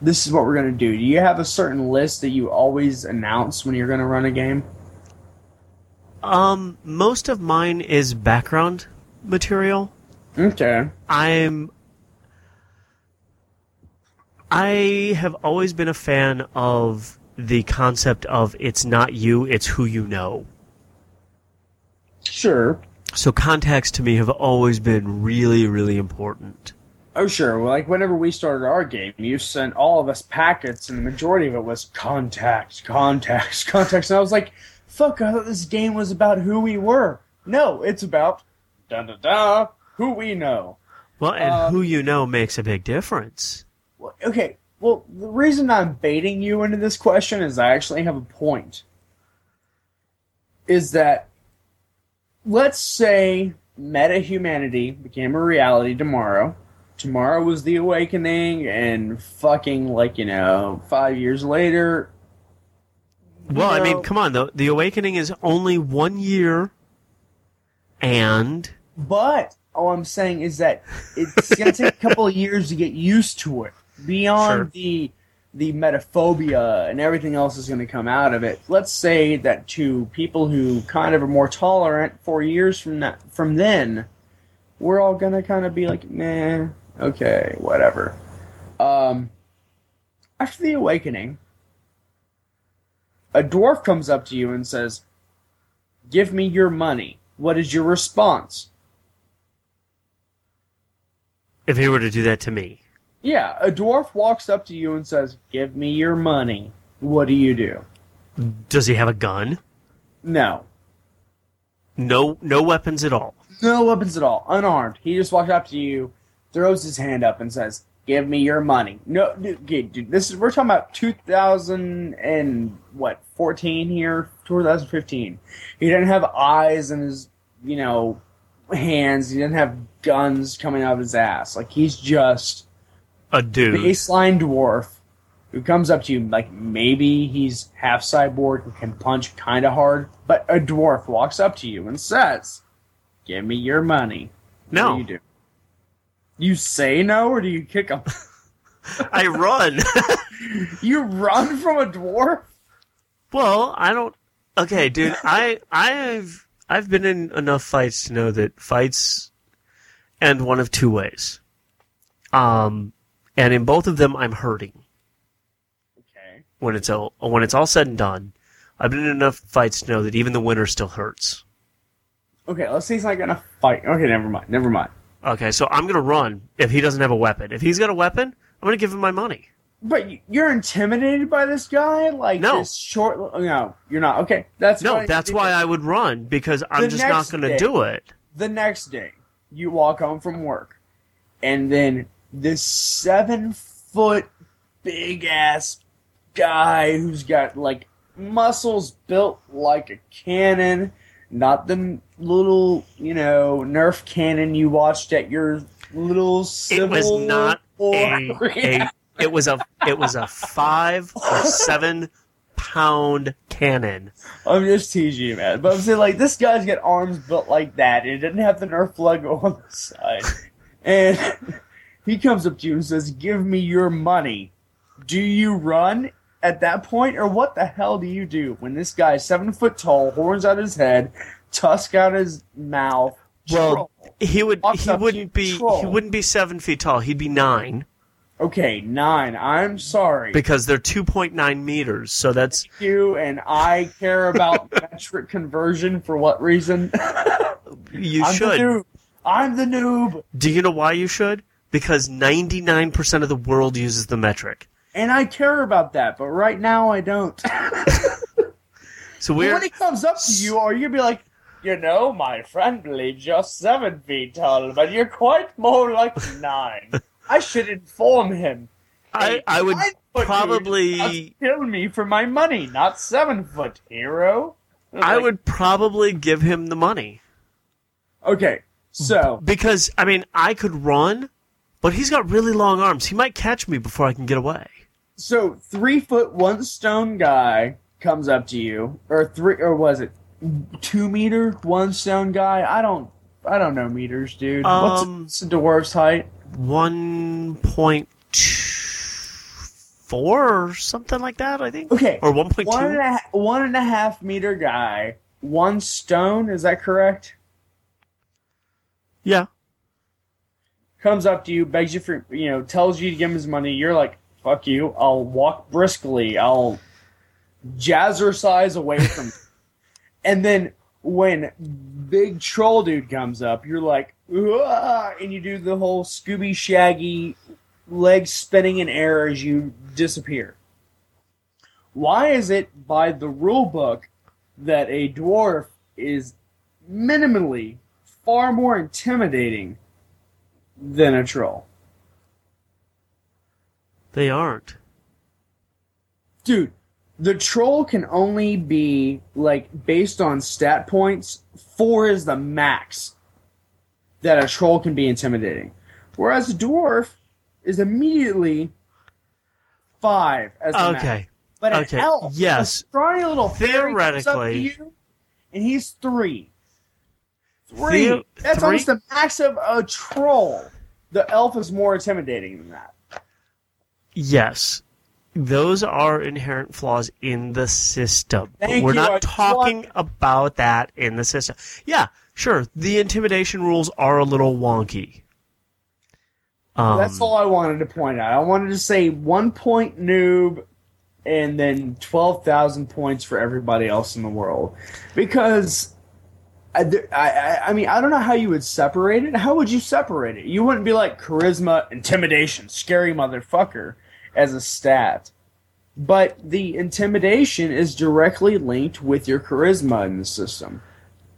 This is what we're gonna do. Do you have a certain list that you always announce when you're gonna run a game? Um, most of mine is background material. Okay. I'm I have always been a fan of the concept of it's not you, it's who you know. Sure. So contacts to me have always been really, really important. Oh sure. Well, like whenever we started our game, you sent all of us packets, and the majority of it was contacts, contacts, contacts. And I was like, "Fuck! I thought this game was about who we were." No, it's about da da da who we know. Well, and Um, who you know makes a big difference. Well, okay. Well, the reason I'm baiting you into this question is I actually have a point. Is that let's say meta humanity became a reality tomorrow. Tomorrow was the awakening, and fucking like you know, five years later. Well, I mean, come on, the the awakening is only one year, and But all I'm saying is that it's gonna take a couple of years to get used to it. Beyond Sure. the the metaphobia and everything else is gonna come out of it. Let's say that to people who kind of are more tolerant, four years from that from then, we're all gonna kind of be like, meh, okay, whatever. Um, after the awakening, a dwarf comes up to you and says, "Give me your money." What is your response? if he were to do that to me, Yeah, a dwarf walks up to you and says, "Give me your money." What do you do? does he have a gun? No, No, no weapons at all. no weapons at all, unarmed. He just walks up to you, throws his hand up, and says, "Give me your money." No, dude, dude this is we're talking about 2000 and what 14 here, 2015. He didn't have eyes in his, you know, hands. He didn't have guns coming out of his ass. Like he's just A dude. baseline dwarf who comes up to you like maybe he's half cyborg and can punch kind of hard, but a dwarf walks up to you and says, "Give me your money." What No. you do? You say no, or do you kick him? I run. you run from a dwarf? well, I don't. Okay, dude. I I've I've been in enough fights to know that fights end one of two ways. Um, and in both of them, I'm hurting. Okay. when it's all when it's all said and done. I've been in enough fights to know that even the winner still hurts. Okay, let's say he's not gonna fight. Okay, never mind. Never mind. Okay, so I'm gonna run if he doesn't have a weapon. If he's got a weapon, I'm gonna give him my money. But you're intimidated by this guy, like No. this short. No, you're not. Okay, that's No, that's why I would run because I'm The just not gonna day- do it. the next day you walk home from work and then this seven foot big ass guy who's got like muscles built like a cannon not the little you know nerf cannon you watched at your little It was not a, a it was a it was a five or seven pound cannon. I'm just teasing you, man. But I'm saying, like, this guy's got arms built like that, and it doesn't have the Nerf logo on the side. and he comes up to you and says, Give me your money. Do you run at that point, or what the hell do you do when this guy's seven foot tall, horns out his head, tusk out his mouth? Well, troll? he would he wouldn't be troll. he wouldn't be seven feet tall. He'd be nine Okay, nine. I'm sorry. because they're two point nine meters. So that's you and I care about metric conversion for what reason? you I'm should. the noob. I'm the noob. Do you know why you should? Because ninety nine percent of the world uses the metric. And I care about that, but right now I don't. So when he comes up to you, are you gonna be like, you know, my friend believes you're seven feet tall, but you're quite more like nine. I should inform him. I, I would probably kill me for my money, not seven foot hero. I would probably give him the money. Okay, so Because I mean, I could run, but he's got really long arms. He might catch me before I can get away. So three foot one stone guy comes up to you, or three, or was it two meter one stone guy? I don't, I don't know meters, dude. what's, Um, what's the dwarf's height? One point four or something like that. I think. Okay, Or one point one and, a, one and a half meter guy, one stone. Is that correct? Yeah. Comes up to you, begs you for, you know, tells you to give him his money. You're like, "Fuck you! I'll walk briskly. I'll jazzercise away from." you." and then when big troll dude comes up, you're like, and you do the whole Scooby Shaggy legs spinning in air as you disappear. Why is it by the rule book that a dwarf is minimally far more intimidating than a troll? They aren't. Dude, the troll can only be like based on stat points. Four is the max that a troll can be intimidating, whereas a dwarf is immediately five as the max. Okay. But an Okay, elf, yes. a scrawny little fairy comes up to Theoretically- you, and he's three. Three. Theo- That's three? almost the max of a troll. The elf is more intimidating than that. Yes. Those are inherent flaws in the system. Thank We're you, not talking want- about that in the system. Yeah, sure. The intimidation rules are a little wonky. Um, That's all I wanted to point out. I wanted to say one point noob, and then twelve thousand points for everybody else in the world, because. I, I- I mean, I don't know how you would separate it. How would you separate it? You wouldn't be like charisma, intimidation, scary motherfucker as a stat. But the intimidation is directly linked with your charisma in the system.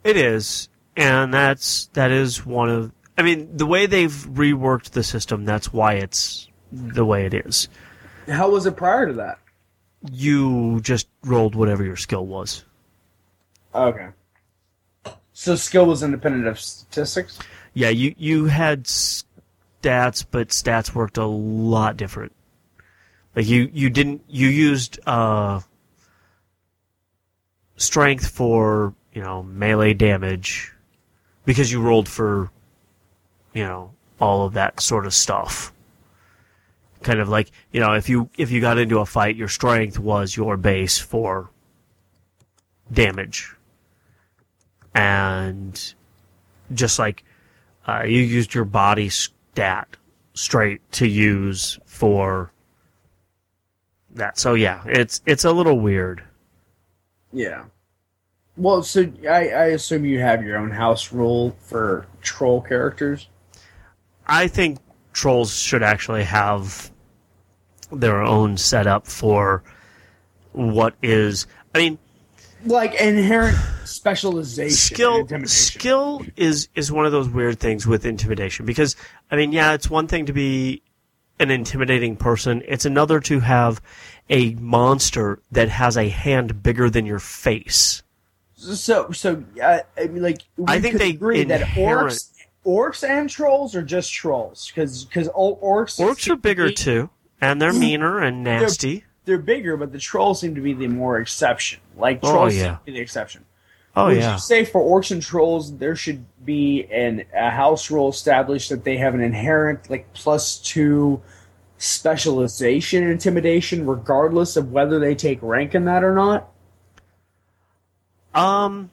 It is, and that's that is one of. I mean, the way they've reworked the system, that's why it's the way it is. How was it prior to that? You just rolled whatever your skill was. Okay. So skill was independent of statistics? Yeah, you you had stats, but stats worked a lot different. Like you you didn't you used uh strength for, you know, melee damage because you rolled for you know, all of that sort of stuff. Kind of like, you know, if you if you got into a fight, your strength was your base for damage. And just like uh, you used your body stat straight to use for that. So yeah, it's it's a little weird. Yeah. Well, so I, I assume you have your own house rule for troll characters. I think trolls should actually have their own setup for what is. I mean, Like inherent specialization. skill intimidation. skill is is one of those weird things with intimidation because I mean, yeah, it's one thing to be an intimidating person. It's another to have a monster that has a hand bigger than your face. So, so uh, I mean, like we I think they agree that orcs, orcs and trolls are just trolls because because orcs Orcs are bigger too. and they're meaner and nasty. They're bigger, but the trolls seem to be the more exception. Like Oh, trolls yeah. seem to be the exception. Oh Would yeah, you say for orcs and trolls there should be an a house rule established that they have an inherent like plus two specialization in intimidation, regardless of whether they take rank in that or not? Um,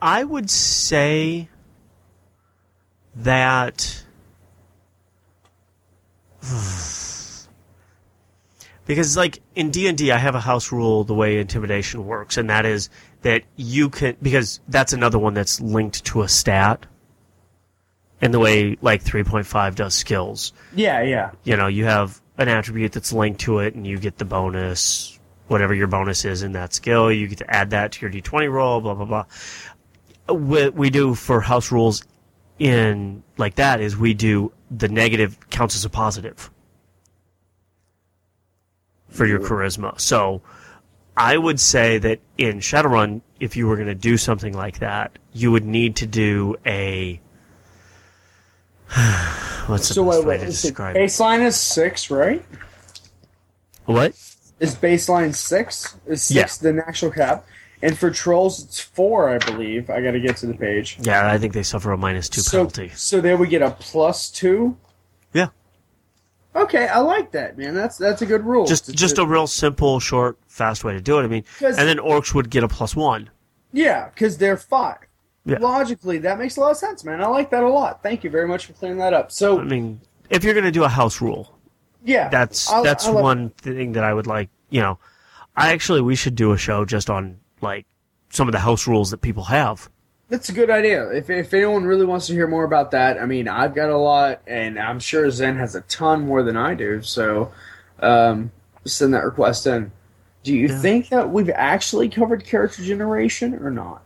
I would say that because like in D&D I have a house rule the way intimidation works and that is that you can because that's another one that's linked to a stat in the way like 3.5 does skills Yeah, yeah. you know, you have an attribute that's linked to it, and you get the bonus, whatever your bonus is in that skill. You get to add that to your d20 roll, blah blah blah. What we do for house rules in like that is we do the negative counts as a positive for your charisma. So I would say that in Shadowrun, if you were going to do something like that, you would need to do a what's the So best wait, way wait, to describe it? baseline is six, right? What? Is baseline six? Is six Yeah. the actual cap? And for trolls, it's four, I believe. I got to get to the page. Yeah, I think they suffer a minus two So, penalty. so they would get a plus two. Okay, I like that, man. That's that's a good rule. Just just a real simple, short, fast way to do it. I mean, and then orcs would get a plus one. yeah, because they're five. Yeah. Logically, that makes a lot of sense, man. I like that a lot. Thank you very much for clearing that up. So, I mean, if you're going to do a house rule, yeah, that's I- that's I one thing that I would like. You know, I actually we should do a show just on like some of the house rules that people have. That's a good idea. If if anyone really wants to hear more about that, I mean, I've got a lot, and I'm sure Zen has a ton more than I do. So, um, send that request in. Do you Yeah. think that we've actually covered character generation or not?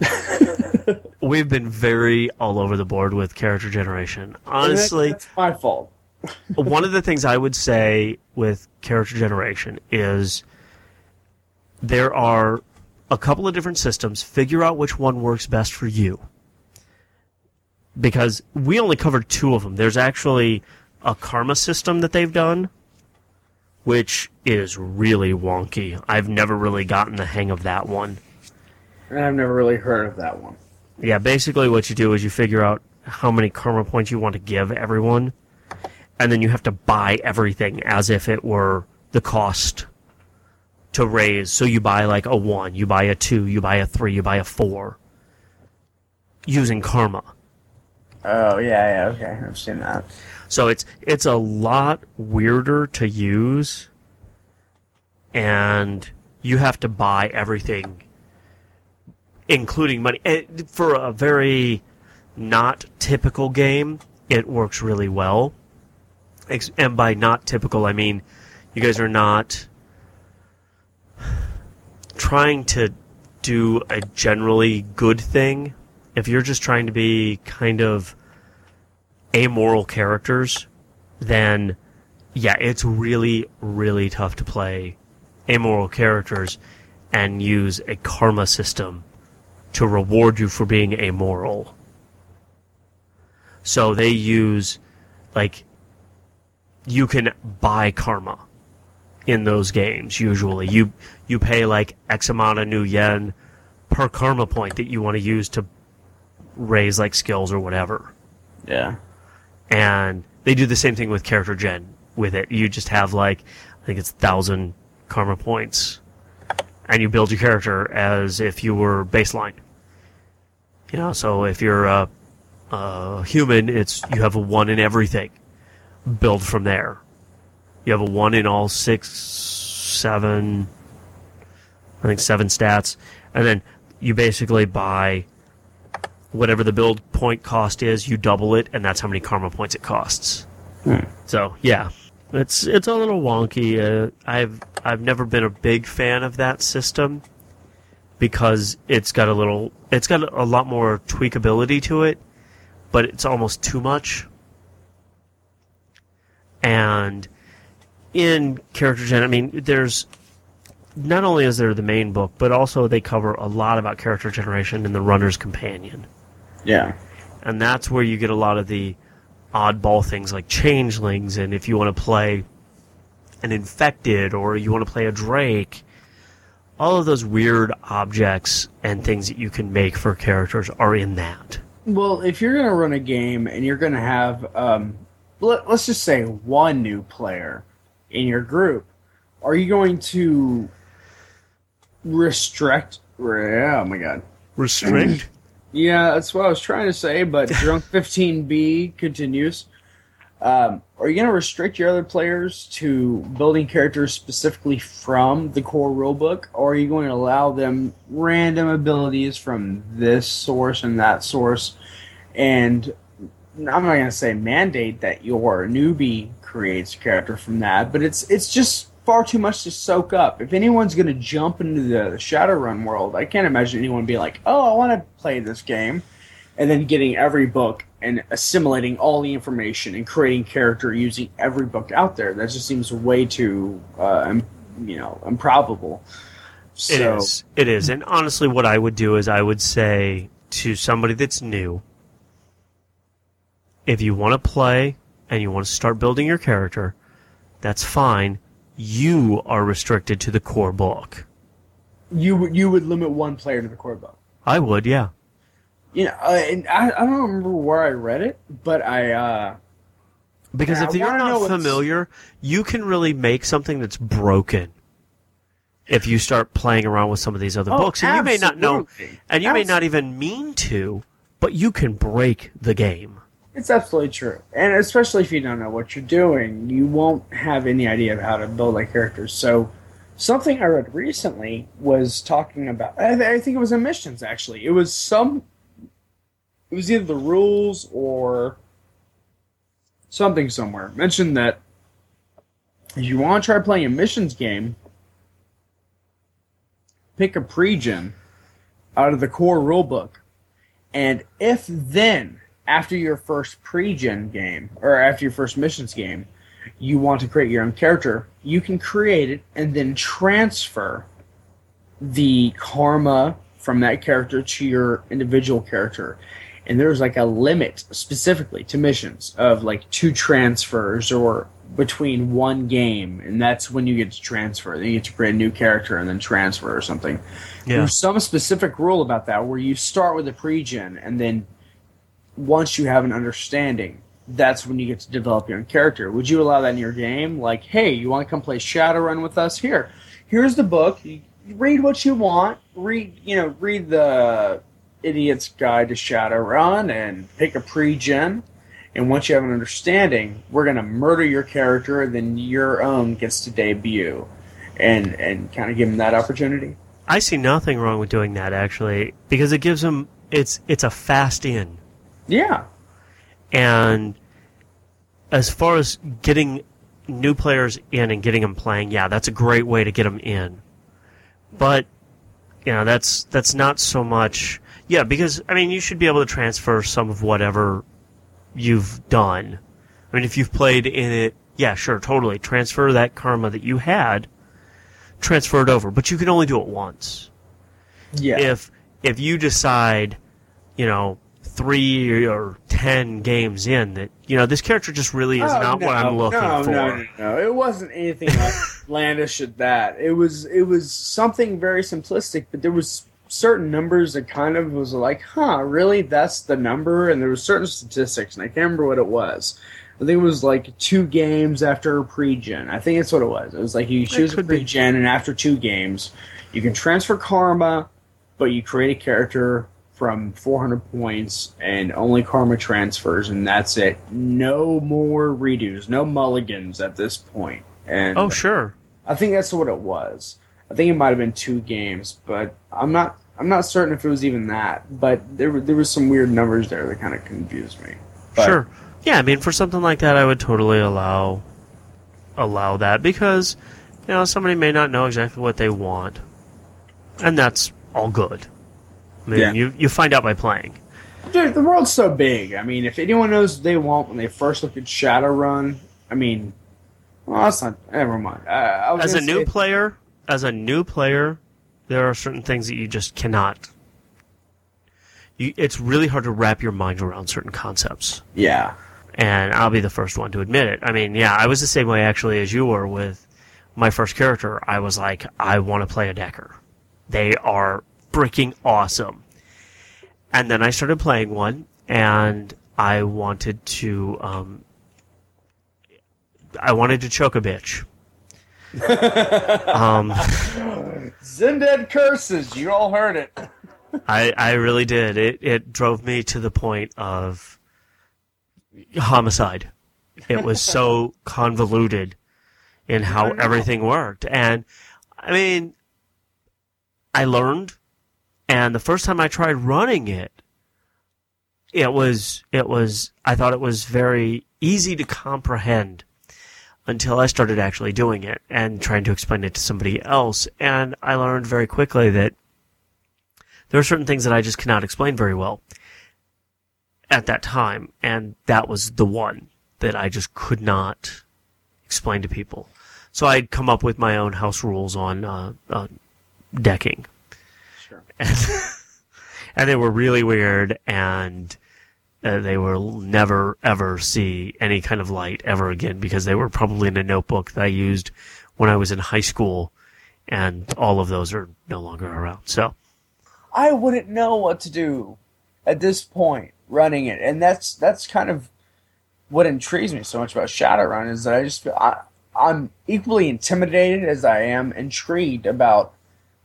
We've been very all over the board with character generation. Honestly, that's my fault. one of the things I would say with character generation is there are a couple of different systems. Figure out which one works best for you. Because we only covered two of them. There's actually a karma system that they've done, which is really wonky. I've never really gotten the hang of that one. And I've never really heard of that one. Yeah, basically what you do is you figure out how many karma points you want to give everyone, and then you have to buy everything as if it were the cost to raise. So you buy like a one, you buy a two, you buy a three, you buy a four, using karma. Oh yeah, yeah, okay, I've seen that. So it's it's a lot weirder to use, and you have to buy everything, including money. And for a very not typical game, it works really well. And by not typical, I mean you guys are not trying to do a generally good thing. If you're just trying to be kind of amoral characters, then yeah, it's really, really tough to play amoral characters and use a karma system to reward you for being amoral. So they use, like, you can buy karma in those games usually. You you pay like X amount of nuyen per karma point that you want to use to raise like skills or whatever Yeah. and they do the same thing with character gen with it. You just have like I think it's thousand karma points, and you build your character as if you were baseline. You know, so if you're a, a human, it's you have a one in everything. Build from there. You have a one in all six, seven, I think seven stats, and then you basically buy whatever the build point cost is, you double it, and that's how many karma points it costs. So yeah, it's it's a little wonky. Uh, I've I've never been a big fan of that system because it's got a little it's got a lot more tweakability to it, but it's almost too much. And in character gen, I mean, there's not only is there the main book, but also they cover a lot about character generation in the Runner's Companion Yeah. and that's where you get a lot of the oddball things like changelings, and if you want to play an infected or you want to play a drake, all of those weird objects and things that you can make for characters are in that. Well, if you're going to run a game and you're going to have, um, let, let's just say, one new player in your group, are you going to restrict? Oh my god. Restrict? Yeah, that's what I was trying to say, but Drunk 15B continues. Um, are you going to restrict your other players to building characters specifically from the core rulebook, or are you going to allow them random abilities from this source and that source? And I'm not going to say mandate that your newbie creates a character from that, but it's it's just far too much to soak up. If anyone's going to jump into the Shadowrun world, I can't imagine anyone being like, "Oh, I want to play this game," and then getting every book and assimilating all the information and creating character using every book out there. That just seems way too, uh, you know, improbable. So, It is. It is. And honestly, what I would do is I would say to somebody that's new, if you want to play and you want to start building your character, that's fine. You are restricted to the core book. you would you would limit one player to the core book. I would, yeah. You know, uh, and I, I don't remember where I read it, but I uh, Because Yeah, if you're not familiar, you can really make something that's broken. If you start playing around with some of these other Oh, books, and you may not know, and you may not even mean to, but you can break the game. It's absolutely true, and especially if you don't know what you're doing, you won't have any idea of how to build a character. So, something I read recently was talking about. I, I think it was in missions. Actually, it was some. It was either the rules or something somewhere mentioned that if you want to try playing a missions game, pick a pre-gen out of the core rulebook, and if then after your first pre-gen game or after your first missions game you want to create your own character. You can create it and then transfer the karma from that character to your individual character. And there's like a limit specifically to missions of like two transfers or between one game and that's when you get to transfer. Then you get to create a new character and then transfer or something. Yeah. there's some specific rule about that where you start with a pre-gen and then once you have an understanding, that's when you get to develop your own character. Would you allow that in your game? Like, hey, you want to come play Shadowrun with us? Here, here's the book. Read what you want. Read, you know, read the Idiot's Guide to Shadowrun and pick a pre-gen. And once you have an understanding, we're gonna murder your character, and then your own gets to debut, and and kind of give them that opportunity. I see nothing wrong with doing that actually, because it gives them it's it's a fast in. Yeah, And as far as getting new players in and getting them playing, yeah, that's a great way to get them in. But you know, that's that's not so much. Yeah, because I mean, you should be able to transfer some of whatever you've done. I mean, if you've played in it, yeah, sure, totally transfer that karma that you had, transfer it over. But you can only do it once yeah. if if you decide, you know, three or ten games in that you know this character just really is Oh, not what I'm looking no, for. No, no, no, It wasn't anything outlandish at that. It was it was something very simplistic, but there was certain numbers that kind of was like, huh, really? That's the number? And there was certain statistics, and I can't remember what it was. I think it was like two games after a pre-gen. I think that's what it was. It was like you choose a pre-gen, and after two games, you can transfer karma, but you create a character from 400 points and only karma transfers, and that's it. No more redos, no mulligans at this point. And Oh sure, I think that's what it was. I think it might have been two games, but I'm not. I'm not certain if it was even that. But there were there was some weird numbers there that kind of confused me. But, sure. Yeah, I mean, for something like that, I would totally allow allow that because you know somebody may not know exactly what they want, and that's all good. I mean, Yeah. you you find out by playing. Dude, the world's so big. I mean, if anyone knows what they want when they first look at Shadowrun, I mean, well, that's not. Never mind. I, I was As a new say- player, as a new player, there are certain things that you just cannot. You, it's really hard to wrap your mind around certain concepts. yeah, and I'll be the first one to admit it. I mean, yeah, I was the same way actually as you were with my first character. I was like, I want to play a Decker. They are freaking awesome. And then I started playing one, and I wanted to, um, I wanted to choke a bitch. um, Zended curses. You all heard it. I, I really did. It, it drove me to the point of homicide. It was so convoluted in how everything worked. And I mean, I learned, and the first time I tried running it, it was, it was, I thought it was very easy to comprehend until I started actually doing it and trying to explain it to somebody else. And I learned very quickly that there are certain things that I just cannot explain very well at that time. And that was the one that I just could not explain to people. So I'd come up with my own house rules on, uh, uh, decking. And, and they were really weird and uh, they will never ever see any kind of light ever again because they were probably in a notebook that I used when I was in high school, and all of those are no longer around. So I wouldn't know what to do at this point running it, and that's that's kind of what intrigues me so much about Shadowrun is that I just feel I, I'm equally intimidated as I am intrigued about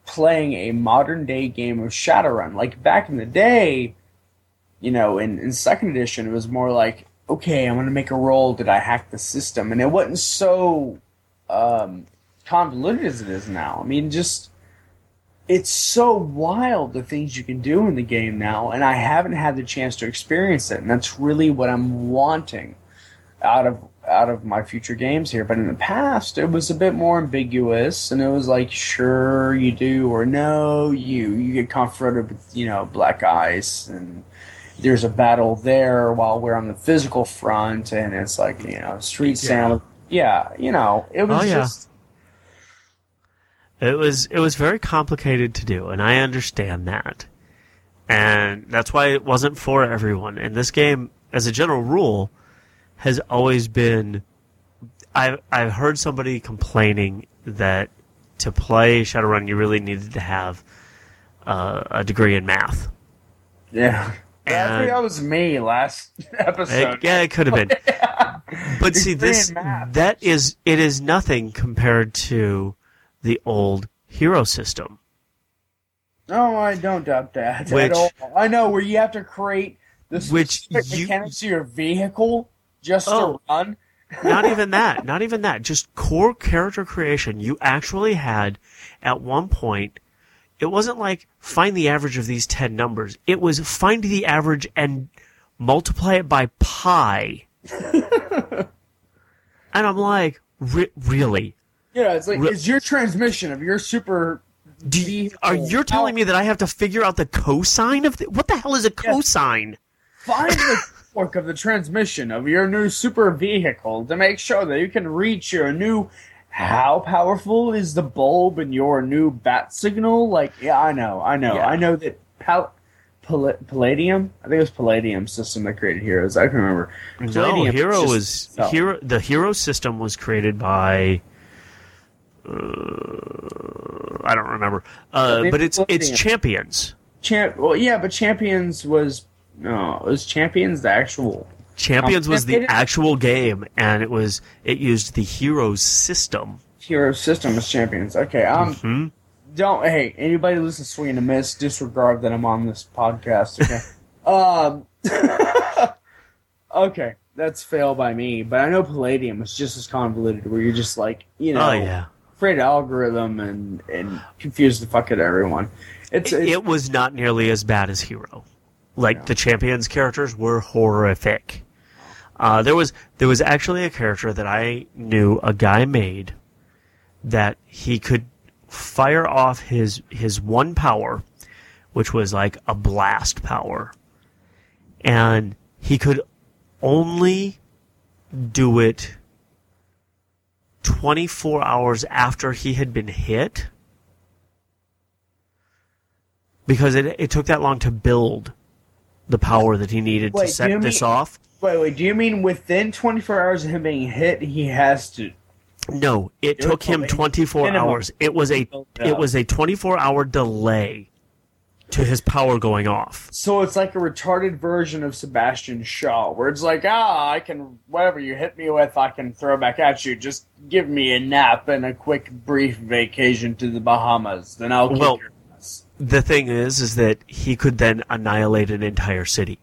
playing a modern day game of Shadowrun. Like back in the day, you know, in, in second edition, it was more like, okay, I'm going to make a roll. Did I hack the system? And it wasn't so um, convoluted as it is now. I mean, just it's so wild the things you can do in the game now, and I haven't had the chance to experience it, and that's really what I'm wanting out of out of my future games here. But in the past, it was a bit more ambiguous, and it was like, sure, you do, or no, you you get confronted with you know black ice and there's a battle there while we're on the physical front, and it's like you know street sound. Yeah, you know, it was Oh, yeah. just it was it was very complicated to do, and I understand that, and that's why it wasn't for everyone. And this game, as a general rule, has always been. I I've heard somebody complaining that to play Shadowrun, you really needed to have uh, a degree in math. yeah. I think And- that was me last episode. It- yeah, it could have been. But see, this that is it is nothing compared to the old hero system. No, I don't doubt that Which- at all. I know where you have to create the Which you- mechanics of your vehicle just Oh. to run. not even that. Not even that. Just core character creation. You actually had, at one point, it wasn't like find the average of these 10 numbers. It was find the average and multiply it by pi. and I'm like, re- really? Yeah, it's like Re- is your transmission of your super. You, are you telling me that I have to figure out the cosine of the, what the hell is a cosine? find the torque of the transmission of your new super vehicle to make sure that you can reach your new how powerful is the bulb in your new bat signal like yeah i know i know Yeah. i know that pal- Pall- palladium i think it was palladium system that created heroes i can remember No, hero just- was oh. hero. The hero system was created by. Uh, I don't remember, uh, but it's it's champions. Champ- well yeah but champions was no it was champions the actual Champions was the actual game, and it was it used the heroes system. hero system was champions okay um Hmm? don't hey anybody listen to swing and a miss disregard that i'm on this podcast okay um okay that's fail by me but i know palladium is just as convoluted where you're just like you know Oh yeah, create algorithm and and confuse the fuck out of everyone it's, it, it's it was not nearly as bad as hero. Like the champions characters were horrific. Uh, there was there was actually a character that I knew a guy made that he could fire off his his one power, which was like a blast power, and he could only do it 24 hours after he had been hit because it, it took that long to build the power that he needed Wait, to set this mean- off. Wait, wait. Do you mean within 24 hours of him being hit, he has to? No, it took him 24 minimum. hours. It was a it was a 24 hour delay to his power going off. So it's like a retarded version of Sebastian Shaw, where it's like, ah, I can whatever you hit me with, I can throw back at you. Just give me a nap and a quick, brief vacation to the Bahamas, then I'll kick Well- your ass. The thing is is that he could then annihilate an entire city.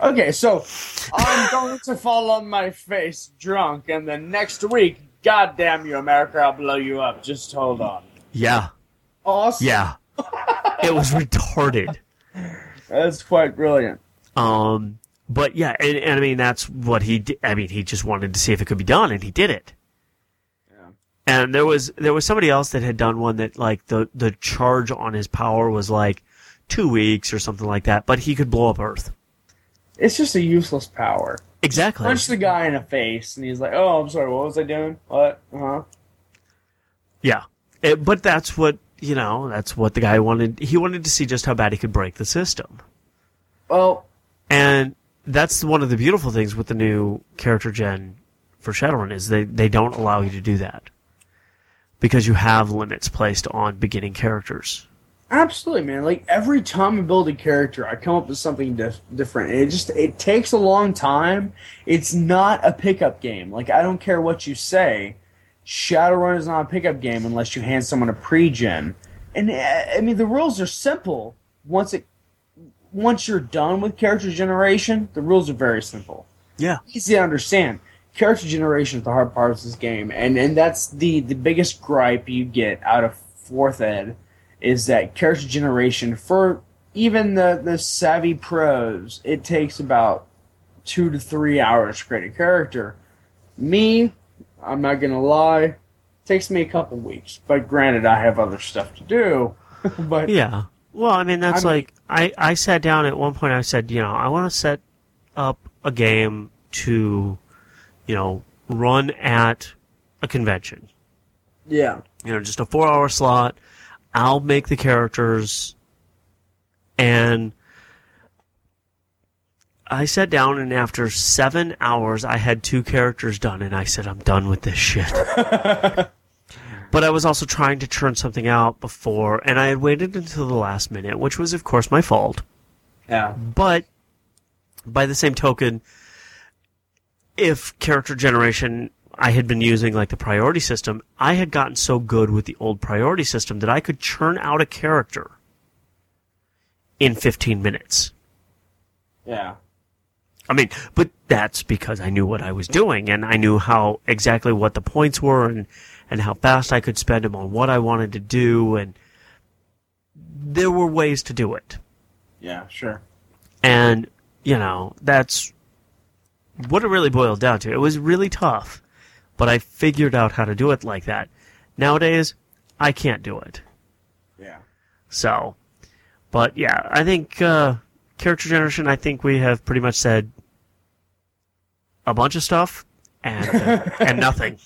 Okay, so I'm going to fall on my face drunk, and then next week, God damn you, America, I'll blow you up. Just hold on. Yeah. Awesome. Yeah. it was retarded. That's quite brilliant. Um, but yeah, and, and I mean that's what he did. I mean, he just wanted to see if it could be done, and he did it. And there was there was somebody else that had done one that like the the charge on his power was like two weeks or something like that, but he could blow up Earth. It's just a useless power. Exactly. Punch the guy in the face, and he's like, "Oh, I'm sorry. What was I doing? What? Uh huh." Yeah, It- but that's what you know. That's what the guy wanted. He wanted to see just how bad he could break the system. Well, And that's one of the beautiful things with the new character gen for Shadowrun is they, they don't allow you to do that. Because you have limits placed on beginning characters. absolutely, man. Like every time I build a character, I come up with something dif- different. It just it takes a long time. It's not a pickup game. Like I don't care what you say. Shadowrun is not a pickup game unless you hand someone a pre-gen. And uh, I mean, the rules are simple. Once it once you're done with character generation, the rules are very simple. Yeah. easy to understand. Character generation is the hard part of this game, and and that's the the biggest gripe you get out of fourth ed is that character generation for even the the savvy pros it takes about two to three hours to create a character. Me, I'm not gonna lie, takes me a couple weeks. But granted, I have other stuff to do. but Yeah. Well, I mean, that's I mean- like, I, I sat down at one point, I said, you know, I want to set up a game to, you know, run at a convention. yeah, you know, just a four hour slot. I'll make the characters. And I sat down, and after seven hours, I had two characters done, and I said, I'm done with this shit. but I was also trying to churn something out before, and I had waited until the last minute, which was, of course, my fault. yeah, But by the same token, if character generation I had been using like the priority system, I had gotten so good with the old priority system that I could churn out a character in 15 minutes. yeah. I mean, but that's because I knew what I was doing and I knew how exactly what the points were and, and how fast I could spend them on what I wanted to do and there were ways to do it. Yeah, sure. And, you know, that's what it really boiled down to. It was really tough, but I figured out how to do it like that. Nowadays, I can't do it. Yeah. So, but yeah, I think, uh, character generation, I think we have pretty much said a bunch of stuff and, and nothing.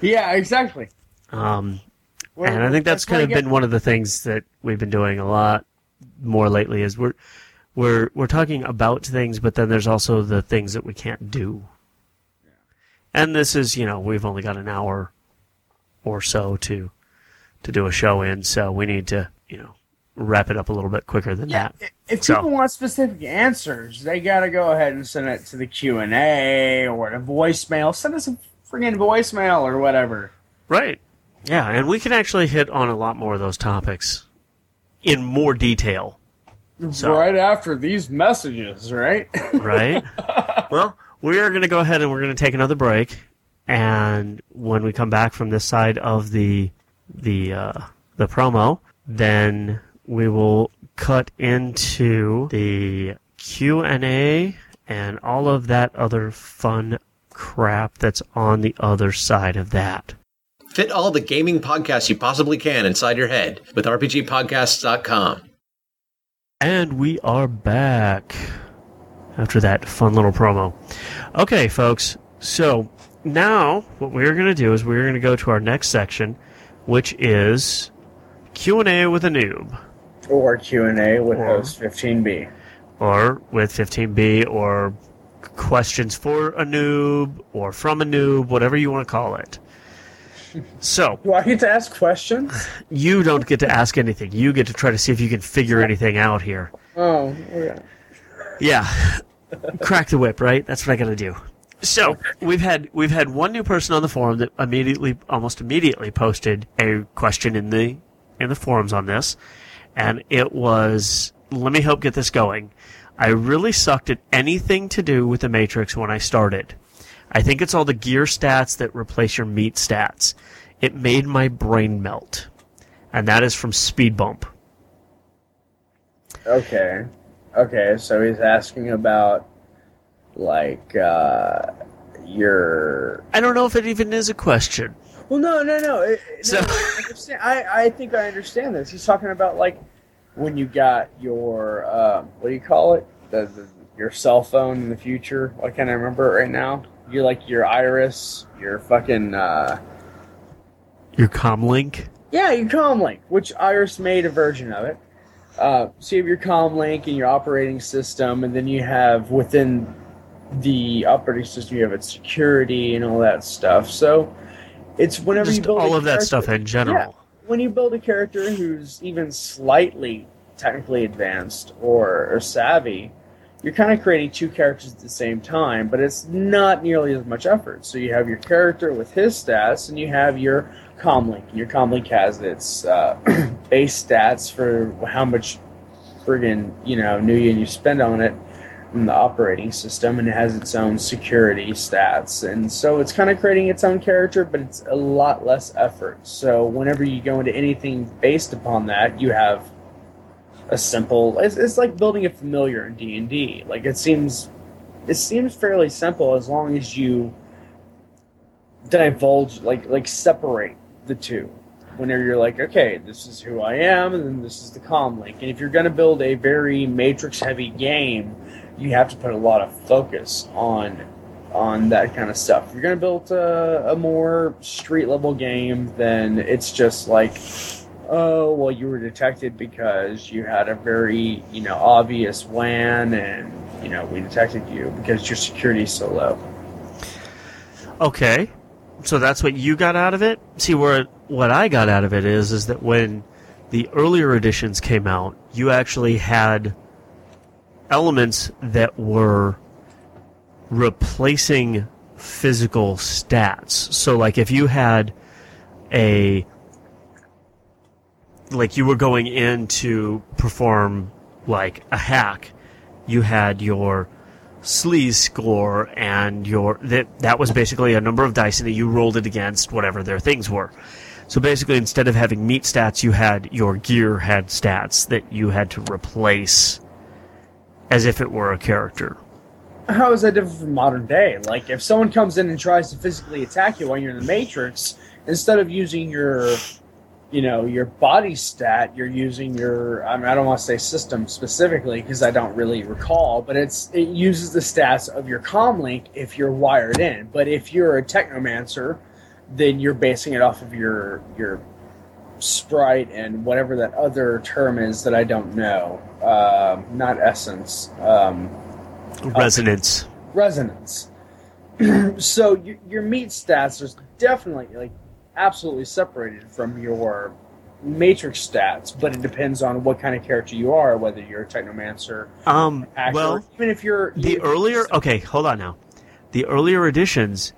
Yeah, exactly. Um, Well, and I think that's, kind of been one of the things that we've been doing a lot more lately is we're we're we're talking about things, but then there's also the things that we can't do. And this is, you know, we've only got an hour or so to to do a show in, so we need to, you know, wrap it up a little bit quicker than Yeah, that. if So- people want specific answers, they gotta go ahead and send it to the Q and A or the voicemail. Send us a friggin' voicemail or whatever. Right. Yeah, and we can actually hit on a lot more of those topics in more detail. So- Right after these messages, right? right? well, we are going to go ahead and we're going to take another break, and when we come back from this side of the the uh, the promo, then we will cut into the Q and A and all of that other fun crap that's on the other side of that. Fit all the gaming podcasts you possibly can inside your head with RPGpodcasts.com. And we are back after that fun little promo. Okay, folks. So now what we're going to do is we're going to go to our next section, which is Q and A with a noob, or Q and A with Or- host fifteen B. or with 15B, or questions for a noob, or from a noob, whatever you want to call it. So, Do I get to ask questions? you don't get to ask anything. You get to try to see if you can figure anything out here. Oh, yeah. Yeah, crack the whip, right? That's what I got to do. So we've had we've had one new person on the forum that immediately, almost immediately, posted a question in the in the forums on this, and it was, "Let me help get this going." I really sucked at anything to do with the Matrix when I started. I think it's all the gear stats that replace your meat stats. It made my brain melt, and that is from Speed Bump. Okay. Okay, so he's asking about like uh your I don't know if it even is a question. Well no no no, it, So- no I, I, I think I understand this. He's talking about like when you got your um what do you call it? The, the your cell phone in the future. Why can't I remember it right now? You're like your iris, your fucking uh Your comlink. Yeah, your Comlink, which Iris made a version of it. Uh, so you have your Comlink and your operating system, and then you have within the operating system you have its security and all that stuff. So it's whenever you Just build a all of that stuff in general. Yeah, when you build a character who's even slightly technically advanced or, or savvy, you're kind of creating two characters at the same time, but it's not nearly as much effort. So you have your character with his stats, and you have your comlink. And your comlink has its uh, base stats for how much friggin' you know Nuyen you spend on it in the operating system, and it has its own security stats. And so it's kind of creating its own character, but it's a lot less effort. So whenever you go into anything based upon that, you have a simple. It's, it's like building a familiar in D and D. Like it seems, it seems fairly simple as long as you divulge, like like separate the two. Whenever you're like, okay, this is who I am, and then this is the comlink. And if you're going to build a very matrix heavy game, you have to put a lot of focus on on that kind of stuff. If you're going to build a, a more street level game, then it's just like, oh, well, you were detected because you had a very, you know, obvious WAN and, you know, we detected you because your security is so low. Okay, so that's what you got out of it. See, where what I got out of it is, is that when the earlier editions came out, you actually had elements that were replacing physical stats. So, like, if you had a like you were going in to perform like a hack, you had your sleaze score and your that that was basically a number of dice and that you rolled it against whatever their things were. So basically instead of having meat stats you had your gear had stats that you had to replace as if it were a character. How is that different from modern day? Like, if someone comes in and tries to physically attack you while you're in the Matrix, instead of using your, you know, your body stat, you're using your. I mean, I don't want to say system specifically because I don't really recall, but it's it uses the stats of your comlink if you're wired in. But if you're a technomancer, then you're basing it off of your your sprite and whatever that other term is that I don't know. Um, not essence. Um, Resonance. resonance. so your, your meat stats are definitely like absolutely separated from your matrix stats, but it depends on what kind of character you are, whether you're a technomancer, Um hacker, well even if you're the even- earlier okay hold on now. The earlier editions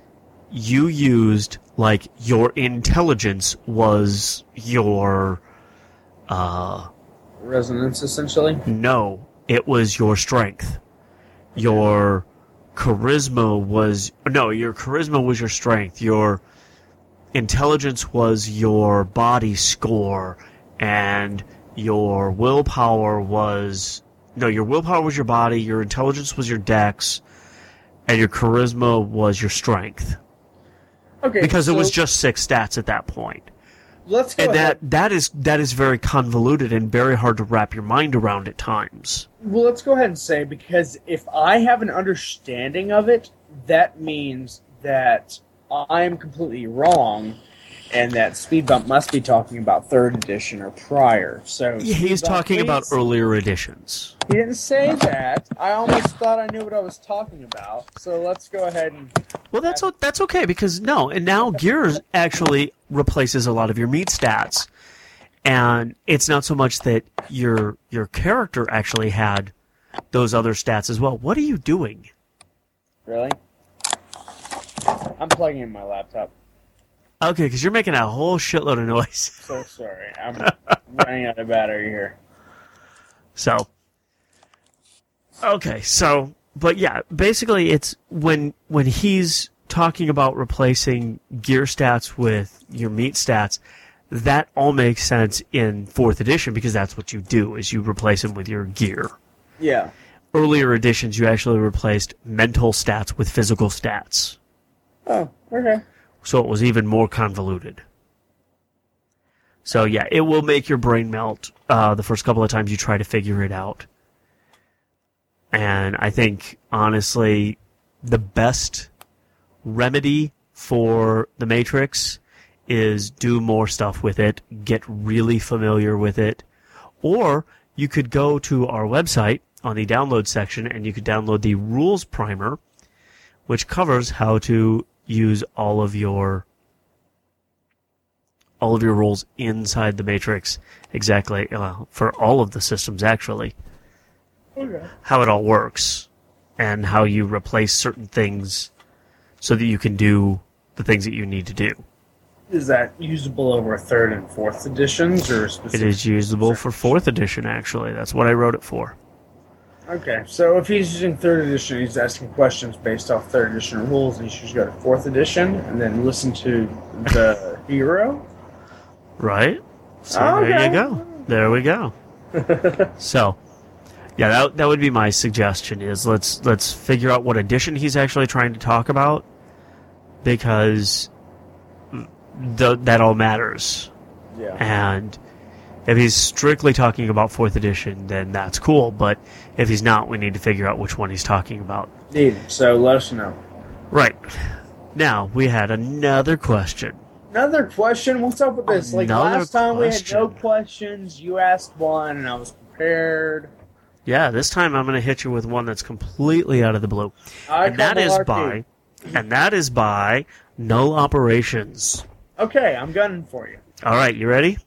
you used like your intelligence was your uh resonance essentially. no it was your strength. Your charisma was no your charisma was your strength. Your intelligence was your body score and your willpower was no your willpower was your body your intelligence was your dex and your charisma was your strength. Okay, because it was just six stats at that point. Let's go and ahead. that that is that is very convoluted and very hard to wrap your mind around at times. Well, let's go ahead and say because if I have an understanding of it, that means that I'm completely wrong, and that speed bump must be talking about third edition or prior. So Yeah, He's talking about earlier editions. He didn't say that. I almost thought I knew what I was talking about. So let's go ahead and Well, that's o- that's okay because no, and now Gears actually replaces a lot of your meat stats, and it's not so much that your your character actually had those other stats as well. What are you doing? really. I'm plugging in my laptop. Okay, because you're making a whole shitload of noise. So sorry. I'm running out of battery here. So, okay, so but yeah, basically it's when when he's talking about replacing gear stats with your meat stats, that all makes sense in fourth edition because that's what you do is you replace them with your gear. Yeah. Earlier editions, you actually replaced mental stats with physical stats, Oh, okay. so it was even more convoluted. So yeah, it will make your brain melt uh, the first couple of times you try to figure it out. And I think honestly, the best remedy for the Matrix is do more stuff with it, get really familiar with it, or you could go to our website on the download section and you could download the rules primer, which covers how to use all of your all of your rules inside the matrix exactly uh, for all of the systems actually Okay. how it all works and how you replace certain things so that you can do the things that you need to do Is that usable over third and fourth editions or it specific? is usable for fourth edition actually that's what i wrote it for Okay, so if he's using third edition, he's asking questions based off third edition rules, and he should go to fourth edition and then listen to the hero. right so oh, there Okay. you go there we go so yeah that, that would be my suggestion is let's let's figure out what edition he's actually trying to talk about because th- that all matters Yeah. and if he's strictly talking about fourth edition then that's cool but if he's not we need to figure out which one he's talking about Indeed. So let us know. right now we had another question Another question. What's up with this? Like Another last time, we had no questions. You asked one, and I was prepared. yeah this time i'm going to hit you with one that's completely out of the blue I and that is malarkey. by and that is by null operations Okay, I'm gunning for you. all right you ready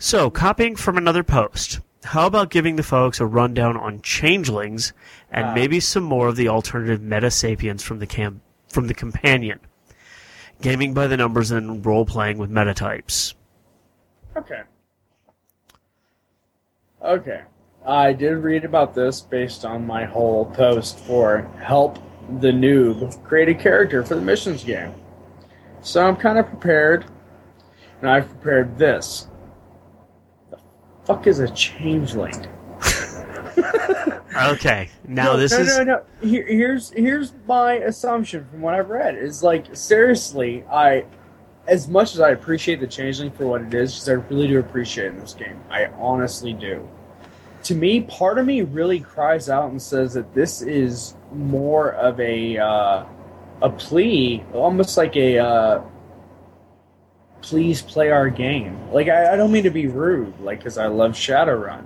so copying from another post how about giving the folks a rundown on changelings and Ah. maybe some more of the alternative meta sapiens from the cam- from the companion gaming by the numbers and role playing with meta types Okay. Okay. I did read about this based on my whole post for help the noob create a character for the missions game. So I'm kind of prepared, and I've prepared this. Fuck is a changeling? okay now no, this no, is no, no. Here, here's here's my assumption from what I've read is like seriously, I as much as I appreciate the changeling for what it is, because I really do appreciate it in this game. I honestly do. To me, part of me really cries out and says that this is more of a uh, a plea, almost like a uh, please play our game. Like I, I don't mean to be rude, like because I love Shadowrun.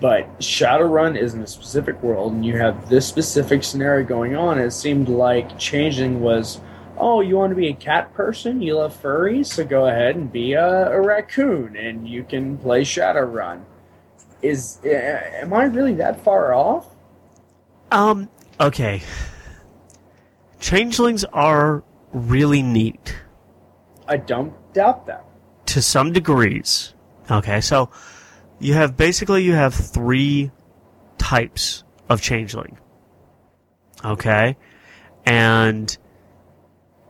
But Shadowrun is in a specific world, and you have this specific scenario going on. It seemed like changing was, oh, you want to be a cat person? You love furries, so go ahead and be a, a raccoon, and you can play Shadowrun. Is am I really that far off? um okay changelings are really neat I don't doubt that. to some degrees. Okay, so you have basically you have three types of changeling. Okay, and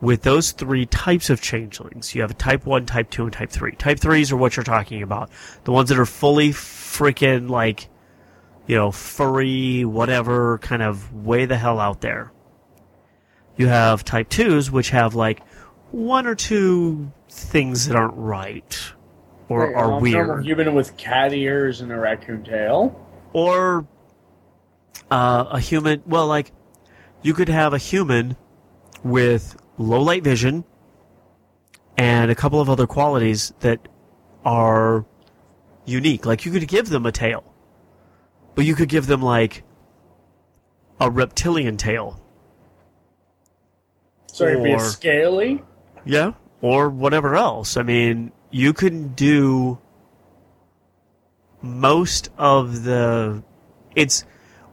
with those three types of changelings, you have a type one, type two, and type three. Type threes are what you're talking about, the ones that are fully freaking like, you know, furry, whatever, kind of way the hell out there. You have type twos, which have like one or two things that aren't right or Like, are normal weird human with cat ears and a raccoon tail. or uh, a human well like you could have a human with low light vision and a couple of other qualities that are unique. Like you could give them a tail, but you could give them like a reptilian tail. So it'd be a scaly. Yeah, or whatever else. I mean, you can do most of the. It's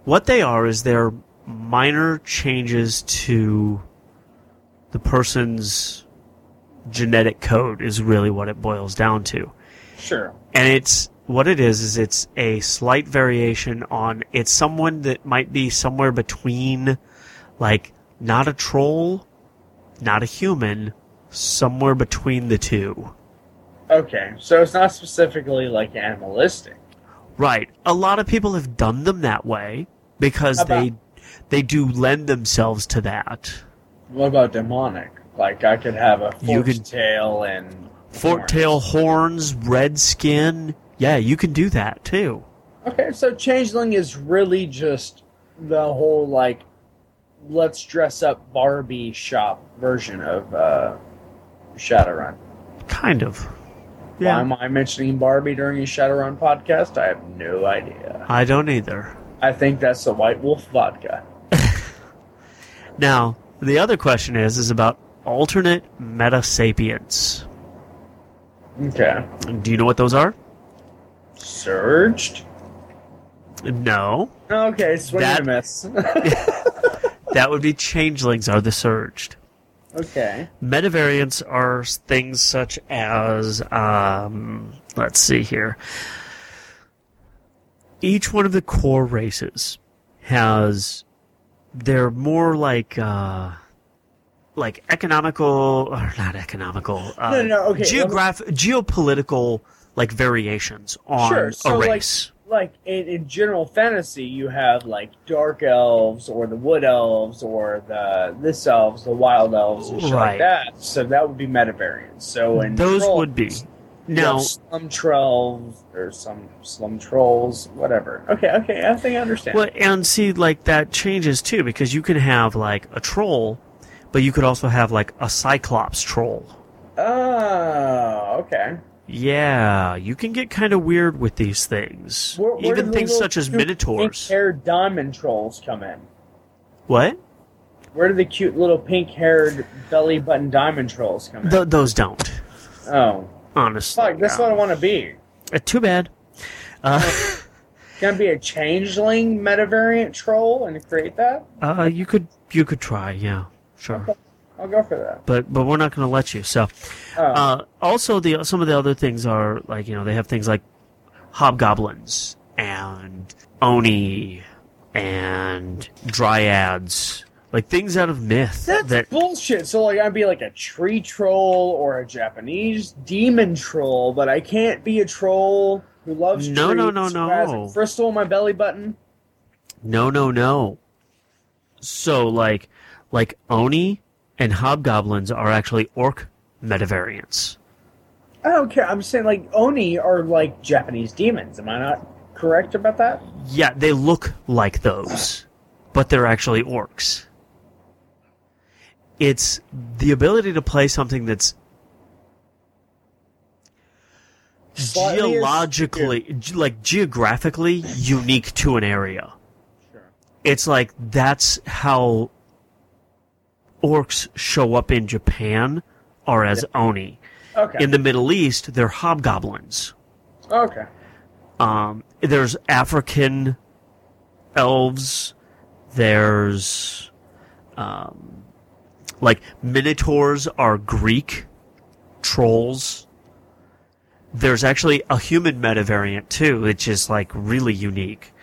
what they are is they're minor changes to the person's genetic code is really what it boils down to. Sure. And it's what it is is it's a slight variation on it's someone that might be somewhere between like not a troll, not a human, somewhere between the two. Okay, so it's not specifically like animalistic. Right. A lot of people have done them that way because about- they they do lend themselves to that. What about demonic? Like I could have a forked could- tail and Fork tail horns, red skin. Yeah, you can do that too. Okay, so changeling is really just the whole like let's dress up Barbie shop version of uh, Shadowrun. Kind of. Why am I mentioning Barbie during a Shadowrun podcast? I have no idea. I don't either. I think that's the White Wolf vodka. Now, the other question is is about alternate meta sapiens. Okay. Do you know what those are? Surged? No. Okay, swing That- and a miss. That would be changelings are the surged. Okay. Metavariants are things such as, um, let's see here. Each one of the core races has, they're more like, uh, like economical, or not economical, uh, No, no, okay, geograph- geopolitical, like variations on Sure. So a race. like in, in general fantasy, you have like dark elves or the wood elves or the this elves, the wild elves, and shit Right. like that. So that would be metavariants. So in Those trolls, would be. Now, slum trolls or some slum trolls, whatever. Okay, okay, I think I understand. Well, and see, like that changes too because you can have like a troll, but you could also have like a cyclops troll. Oh, okay. Yeah, you can get kind of weird with these things. Where, where Even things such as minotaurs. Pink-haired diamond trolls come in. What? Where do the cute little pink-haired belly button diamond trolls come in? Th- those don't. oh, Honestly, fuck! That's no. what I want to be. Uh, too bad. Uh, Can I be a changeling metavariant troll and create that? uh, you could you could try, yeah, sure, I'll go for that. but but we're not going to let you. So, Oh, uh, also the some of the other things are like you know they have things like hobgoblins and oni and dryads, like things out of myth that's that bullshit. So like, I'd be like a tree troll or a Japanese demon troll, but I can't be a troll who loves No, trees, no, no, has no. a crystal on my belly button. No, no, no. So like like Oni and hobgoblins are actually orc metavariants. I don't care. I'm saying like Oni are like Japanese demons. Am I not correct about that? Yeah, they look like those, but they're actually orcs. It's the ability to play something that's Slightly geologically, ge- like geographically unique to an area. Sure. It's like that's how orcs show up in Japan are as oni. Okay. In the Middle East, they're hobgoblins. okay. Um, there's African elves. There's um, like minotaurs are Greek trolls. There's actually a human meta variant too, which is like really unique,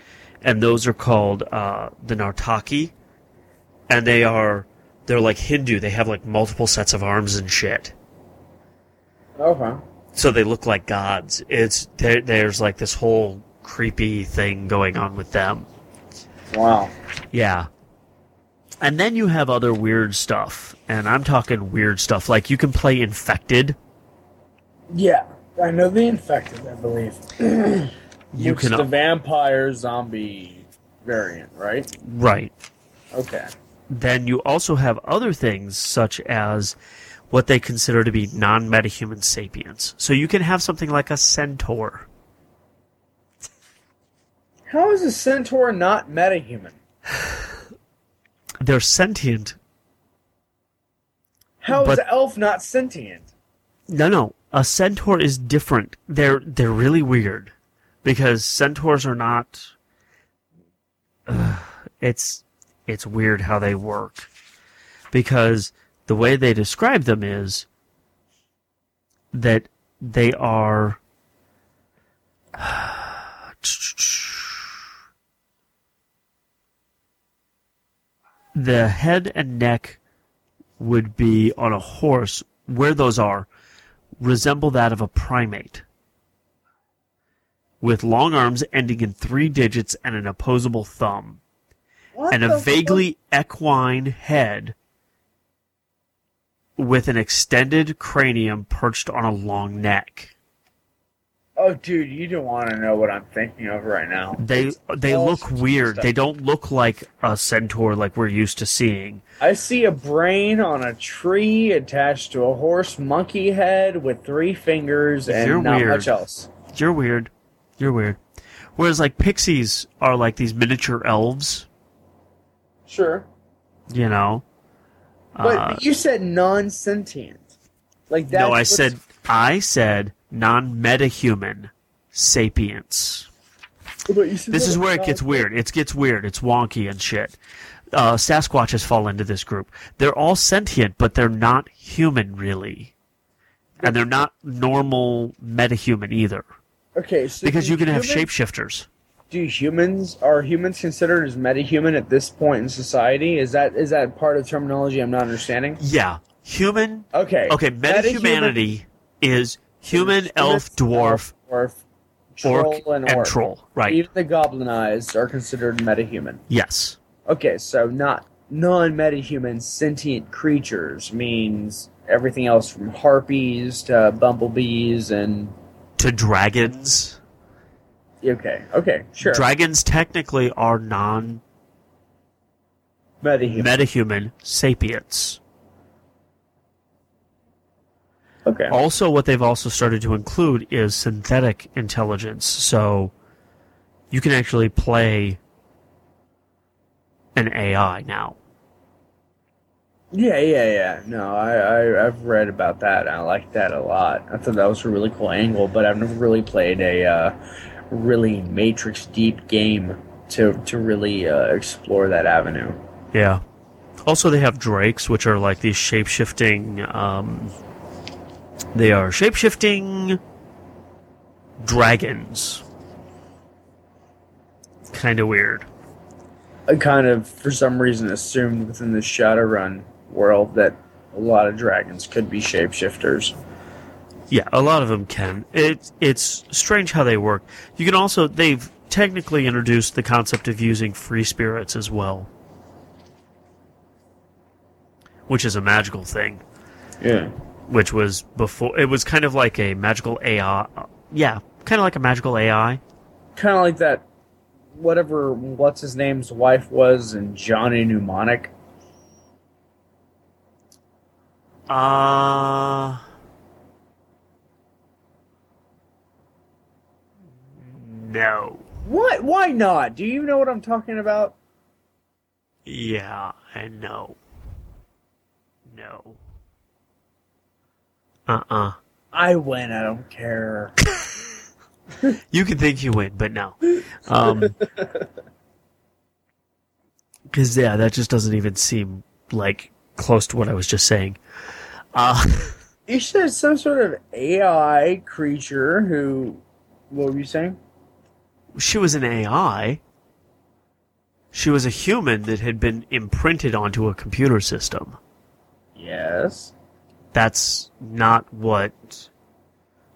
and those are called uh, the Nartaki, and they are they're like Hindu. They have like multiple sets of arms and shit Okay. so they look like gods. It's there, there's like this whole creepy thing going on with them. Wow. Yeah. And then you have other weird stuff, and I'm talking weird stuff like you can play infected. Yeah, I know the infected. I believe. You It's can the vampire zombie variant, right? right. Okay. Then you also have other things such as what they consider to be non-metahuman sapiens. So you can have something like a centaur. How is a centaur not metahuman? They're sentient. How is But- an elf not sentient? No, no, a centaur is different. They're they're really weird because centaurs are not. Ugh, it's it's weird how they work. Because the way they describe them is that they are the head and neck would be on a horse. Where those are resemble that of a primate with long arms ending in three digits and an opposable thumb What and a fuck? vaguely equine head with an extended cranium perched on a long neck. Oh, dude, you don't want to know what I'm thinking of right now. They they look weird. stuff. They don't look like a centaur like we're used to seeing. I see a brain on a tree attached to a horse monkey head with three fingers and You're not weird. much else. You're weird. You're weird. Whereas like pixies are like these miniature elves, Sure. you know. But Uh, you said non sentient. Like that. no, I said I said non-metahuman sapiens. This is where it gets weird. It gets weird. It's wonky and shit. Uh, Sasquatches fall into this group. They're all sentient, but they're not human really, and they're not normal metahuman either. Okay, so Because you can have shapeshifters. Do humans are humans considered as metahuman at this point in society? Is that is that part of terminology I'm not understanding? Yeah, human. Okay. Okay, metahumanity is human, elf, dwarf, dwarf, troll, orc, and, and troll. Right. Even the goblinized are considered metahuman. Yes. Okay, so not non-metahuman sentient creatures means everything else from harpies to bumblebees and To dragons. Okay, okay, sure. Dragons technically are non metahuman. metahuman sapiens. okay. Also, what they've also started to include is synthetic intelligence. So you can actually play an AI now. Yeah, yeah, yeah. No, I, I I've read about that. I like that a lot. I thought that was a really cool angle, but I've never really played a uh, really matrix deep game to to really uh, explore that avenue. Yeah. Also, they have drakes, which are like these shape shifting. Um, they are shape shifting dragons. Kind of weird. I kind of, for some reason, assumed within the Shadowrun world that a lot of dragons could be shapeshifters. Yeah, a lot of them can. It, it's strange how they work. You can also, they've technically introduced the concept of using free spirits as well, which is a magical thing, Yeah. which was before, it was kind of like a magical AI. Yeah, kind of like a magical AI. Kind of like that, whatever, what's his name's wife was in Johnny Mnemonic. Uh. No. What? Why not? Do you know what I'm talking about? Yeah, I know. No. Uh uh I win. I don't care. You can think you win, but no. Um. Because, yeah, that just doesn't even seem like close to what I was just saying. Uh. You said some sort of AI creature who. What were you saying? She was an AI. She was a human that had been imprinted onto a computer system. Yes. That's not what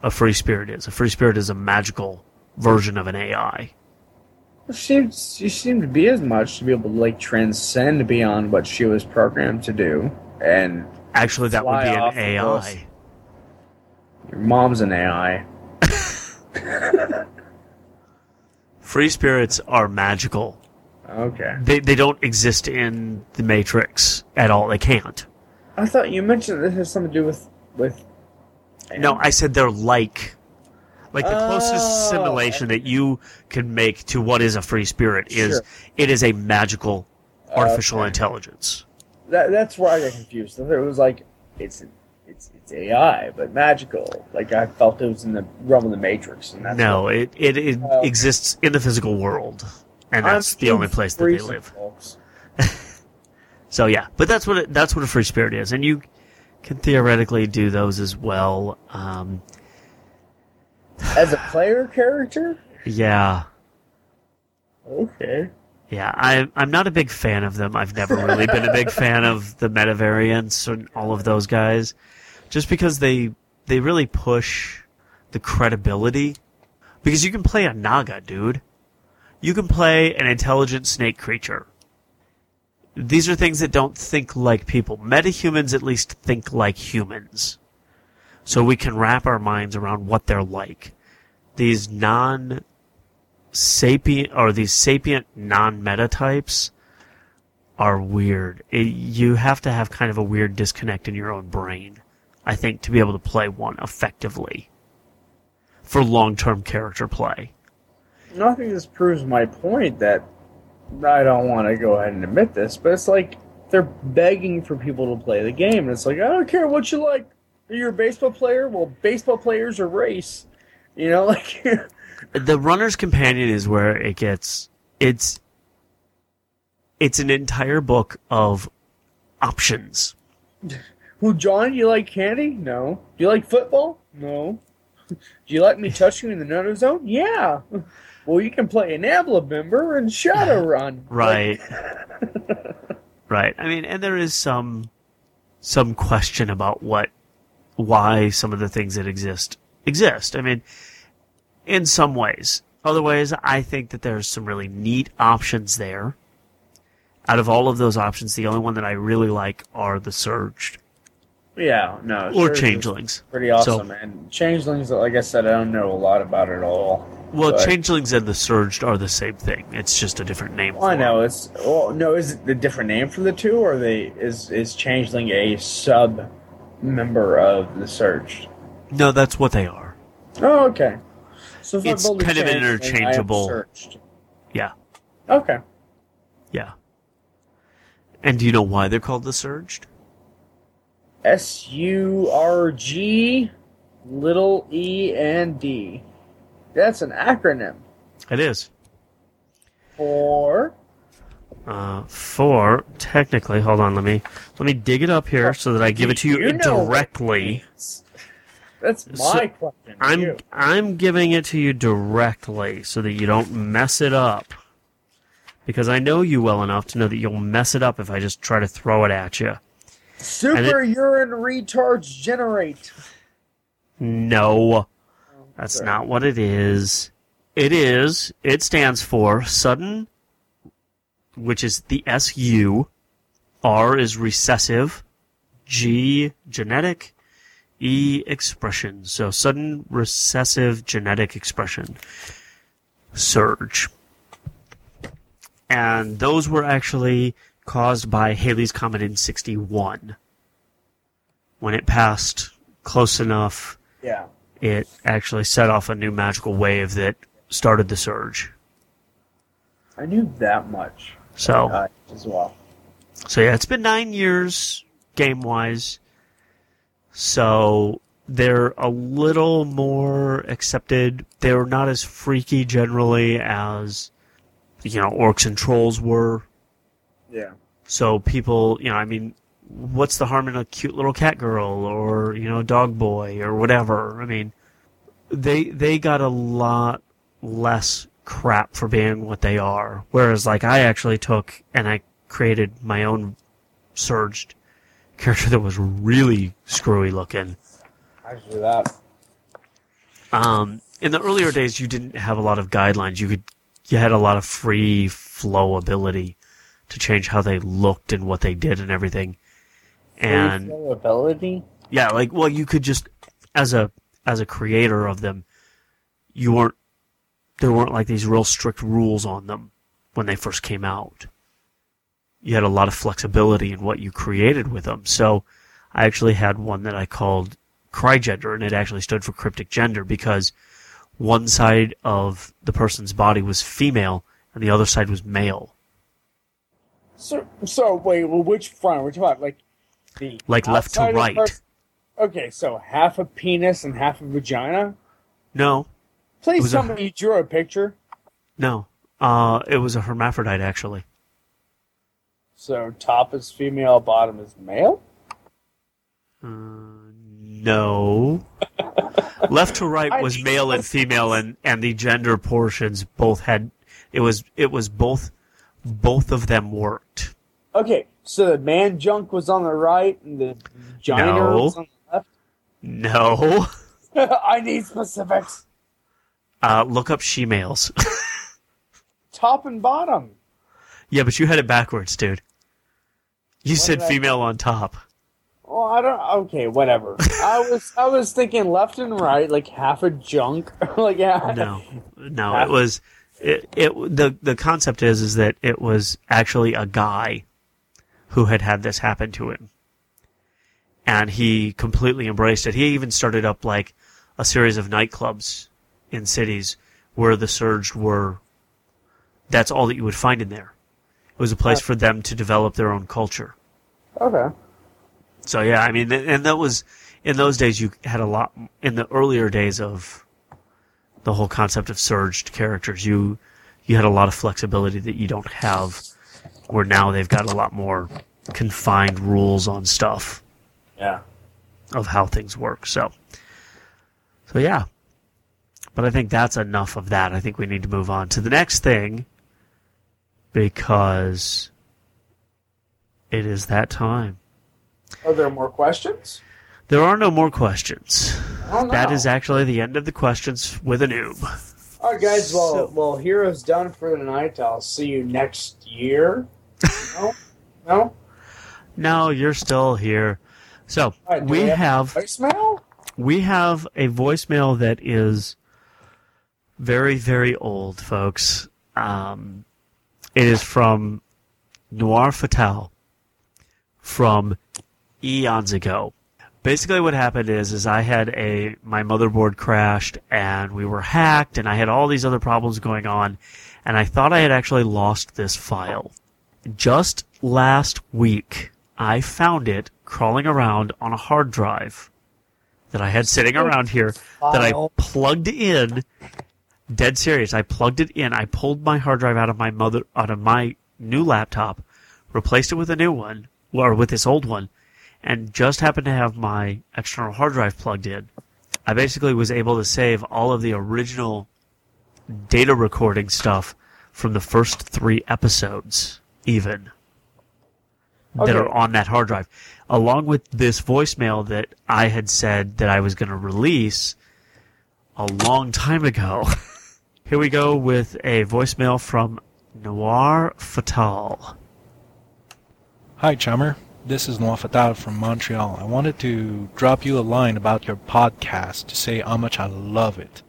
a free spirit is. A free spirit is a magical version of an AI. She she seemed to be as much to be able to like transcend beyond what she was programmed to do, and Actually, that would be an AI. your mom's an AI. Free spirits are magical. Okay. They they don't exist in the Matrix at all. They can't. I thought you mentioned this has something to do with with. No, I said they're like. Like the closest Oh, simulation that you can make to what is a free spirit is Sure. it is a magical artificial Okay. intelligence. That, that's where I got confused. I thought it was like it's it's it's AI, but magical. Like I felt it was in the realm of the Matrix, and that's No, it it, it Oh. exists in the physical world, and that's I'm the only place that they live. So yeah, but that's what it, that's what a free spirit is, and you can theoretically do those as well. Um, As a player character, yeah, okay. Yeah. I I'm not a big fan of them. I've never really been a big fan of the meta variants and all of those guys, just because they they really push the credibility. Because you can play a Naga, dude. You can play an intelligent snake creature. These are things that don't think like people. Metahumans at least think like humans. So we can wrap our minds around what they're like. These non sapient or these sapient non meta types are weird. It, you have to have kind of a weird disconnect in your own brain, I think, to be able to play one effectively for long term character play. No, I think this proves my point that I don't want to go ahead and admit this, but it's like they're begging for people to play the game, and it's like I don't care what you like. You're a baseball player. Well, baseball players are race. You know, like the runner's companion is where it gets it's it's an entire book of options Well, John, you like candy? No. Do you like football? No. Do you like me touching you in the nutter zone? Yeah. Well, you can play an Abla member and Shadowrun. right right i mean and there is some some question about what why some of the things that exist exist i mean in some ways other ways i think that there's some really neat options there out of all of those options the only one that i really like are the surged Yeah, no. or Surge changelings Pretty awesome. and Changelings, like I said, I don't know a lot about it at all. Well, But- changelings and the surged are the same thing. It's just a different name. Well, I know it's. Well, no, is it the different name for the two, or they is is Changeling a sub member of the Surge? No, that's what they are. Oh, okay. So It's kind of interchangeable. Yeah, Okay. yeah. And do you know why they're called the surged? S U R G, little E and D. That's an acronym It is. for. Uh, for technically, hold on. Let me let me dig it up here so that I give it to you, You know what it directly. means. That's my So, question. I'm you. I'm giving it to you directly so that you don't mess it up. Because I know you well enough to know that you'll mess it up if I just try to throw it at you. Super urine retards generate. No, oh, that's sorry. not what it is. It is. It stands for sudden, which is the SU. R is recessive. G genetic. E expression. So sudden recessive genetic expression. Surge. And those were actually caused by Halley's Comet in 61. When it passed close enough Yeah. it actually set off a new magical wave that started the surge. I knew that much So, uh, as well. so yeah, it's been nine years game wise. So they're a little more accepted. They're not as freaky generally as you know orcs and trolls were. Yeah. So people, you know, I mean, what's the harm in a cute little cat girl or you know dog boy or whatever? I mean, they they got a lot less crap for being what they are. Whereas, like, I actually took and I created my own surged character that was really screwy looking. I do that. Um, in the earlier days, you didn't have a lot of guidelines. You could, you had a lot of free flow ability to change how they looked and what they did and everything. And ability. yeah, like, well, you could just, as a, as a creator of them, you weren't, there weren't like these real strict rules on them when they first came out. You had a lot of flexibility in what you created with them. So I actually had one that I called crygender, and it actually stood for cryptic gender because one side of the person's body was female and the other side was male. So, so wait, well, which front? We're talking about like the Like left to outside of the right. pers- Okay, so half a penis and half a vagina. No, Please tell a- me you drew a picture. no. Uh, it was a hermaphrodite actually. So top is female, bottom is male. Uh, no. Left to right was male and female, and and the gender portions both had. It was it was both both of them worked. Okay, so the man junk was on the right and the vagina No. was on the left. No. I need specifics. Uh, look up she males. Top and bottom. yeah, but you had it backwards, dude. You said did I- female on top. Well, I don't. Okay, whatever. I was I was thinking left and right, like half a junk, like yeah. No, no, it was it, it. The the concept is is that it was actually a guy who had had this happen to him, and he completely embraced it. He even started up like a series of nightclubs in cities where the surged were. That's all that you would find in there. It was a place uh, for them to develop their own culture. Okay. So yeah, I mean, and that was in those days. You had a lot in the earlier days of the whole concept of surged characters. You you had a lot of flexibility that you don't have, where now they've got a lot more confined rules on stuff Yeah. of how things work. So, so yeah. But I think that's enough of that. I think we need to move on to the next thing because it is that time. Are there more questions? There are no more questions. Oh, no. That is actually the end of the questions with a noob. All right, guys. Well, So- well, Hero's done for the night. I'll see you next year. no, no. No, you're still here. So right, we we have Voicemail. we have a voicemail that is very very old, folks. Um, it is from Noir Fatale from eons ago. Basically, what happened is, is I had a my motherboard crashed and we were hacked, and I had all these other problems going on, and I thought I had actually lost this file. Just last week, I found it crawling around on a hard drive that I had sitting oh, around here that I plugged in. Dead serious. I plugged it in. I pulled my hard drive out of my mother out of my new laptop, replaced it with a new one, or with this old one, and just happened to have my external hard drive plugged in. I basically was able to save all of the original data recording stuff from the first three episodes, even that Okay. are on that hard drive, along with this voicemail that I had said that I was going to release a long time ago. Here we go with a voicemail from Noir Fatal. Hi, Chummer. This is Noir Fatal from Montreal. I wanted to drop you a line about your podcast to say how much I love it.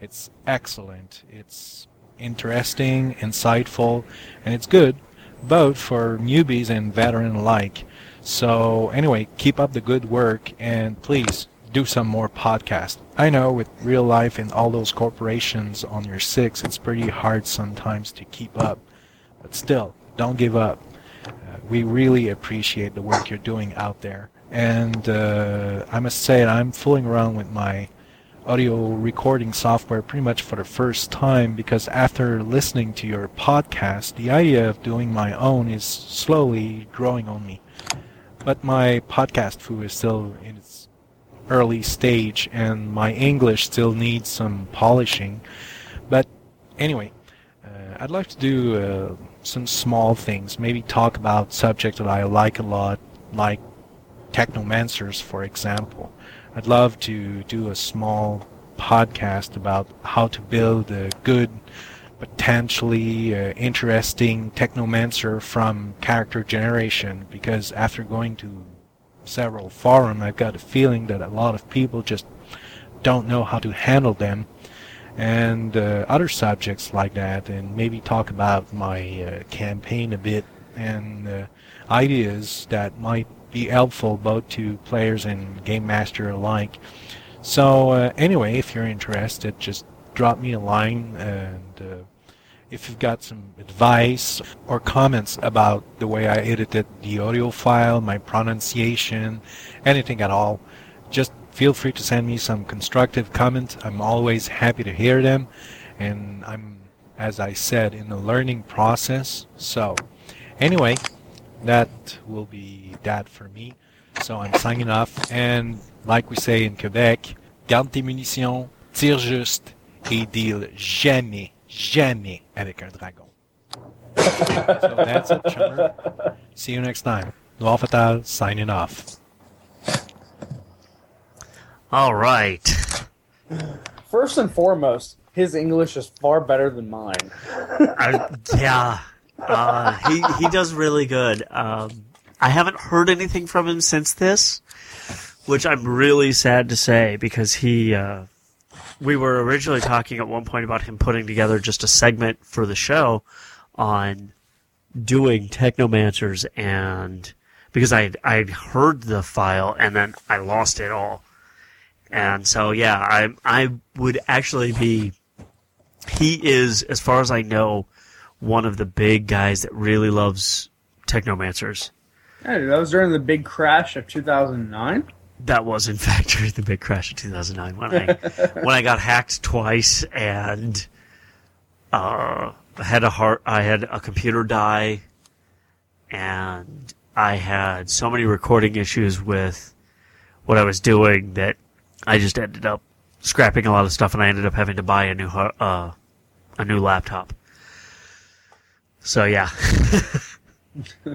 It's excellent. It's interesting, insightful, and it's good both for newbies and veteran alike. So anyway, keep up the good work and please do some more podcasts. I know with real life and all those corporations on your six, it's pretty hard sometimes to keep up. But still, don't give up. Uh, we really appreciate the work you're doing out there. And uh, I must say, I'm fooling around with my audio recording software pretty much for the first time because after listening to your podcast, the idea of doing my own is slowly growing on me. But my podcast foo is still in early stage and my English still needs some polishing. But anyway, uh, I'd like to do uh, some small things, maybe talk about subjects that I like a lot, like technomancers, for example. I'd love to do a small podcast about how to build a good, potentially uh, interesting technomancer from character generation, because after going to several forums, I've got a feeling that a lot of people just don't know how to handle them and uh, other subjects like that, and maybe talk about my uh, campaign a bit and uh, ideas that might be helpful both to players and game master alike. So uh, anyway, if you're interested, just drop me a line and uh, if you've got some advice or comments about the way I edited the audio file, my pronunciation, anything at all, just feel free to send me some constructive comments. I'm always happy to hear them and I'm as I said in the learning process. So anyway, that will be that for me. So I'm signing off and like we say in Quebec, garde tes munitions, tire juste et deal jamais, jamais avec un dragon. so that's it, Chummer. See you next time. Noir Fatal signing off. All right. First and foremost, his English is far better than mine. I, yeah, uh, he he does really good. Um, I haven't heard anything from him since this, which I'm really sad to say because he. Uh, we were originally talking at one point about him putting together just a segment for the show on doing technomancers and because I I heard the file and then I lost it all. And so yeah, I I would actually be he is as far as I know one of the big guys that really loves technomancers. Yeah, that was during the big crash of 2009. That was in fact during the big crash of 2009 when I when I got hacked twice and uh, I had a heart I had a computer die and I had so many recording issues with what I was doing that I just ended up scrapping a lot of stuff and I ended up having to buy a new uh, a new laptop. So yeah.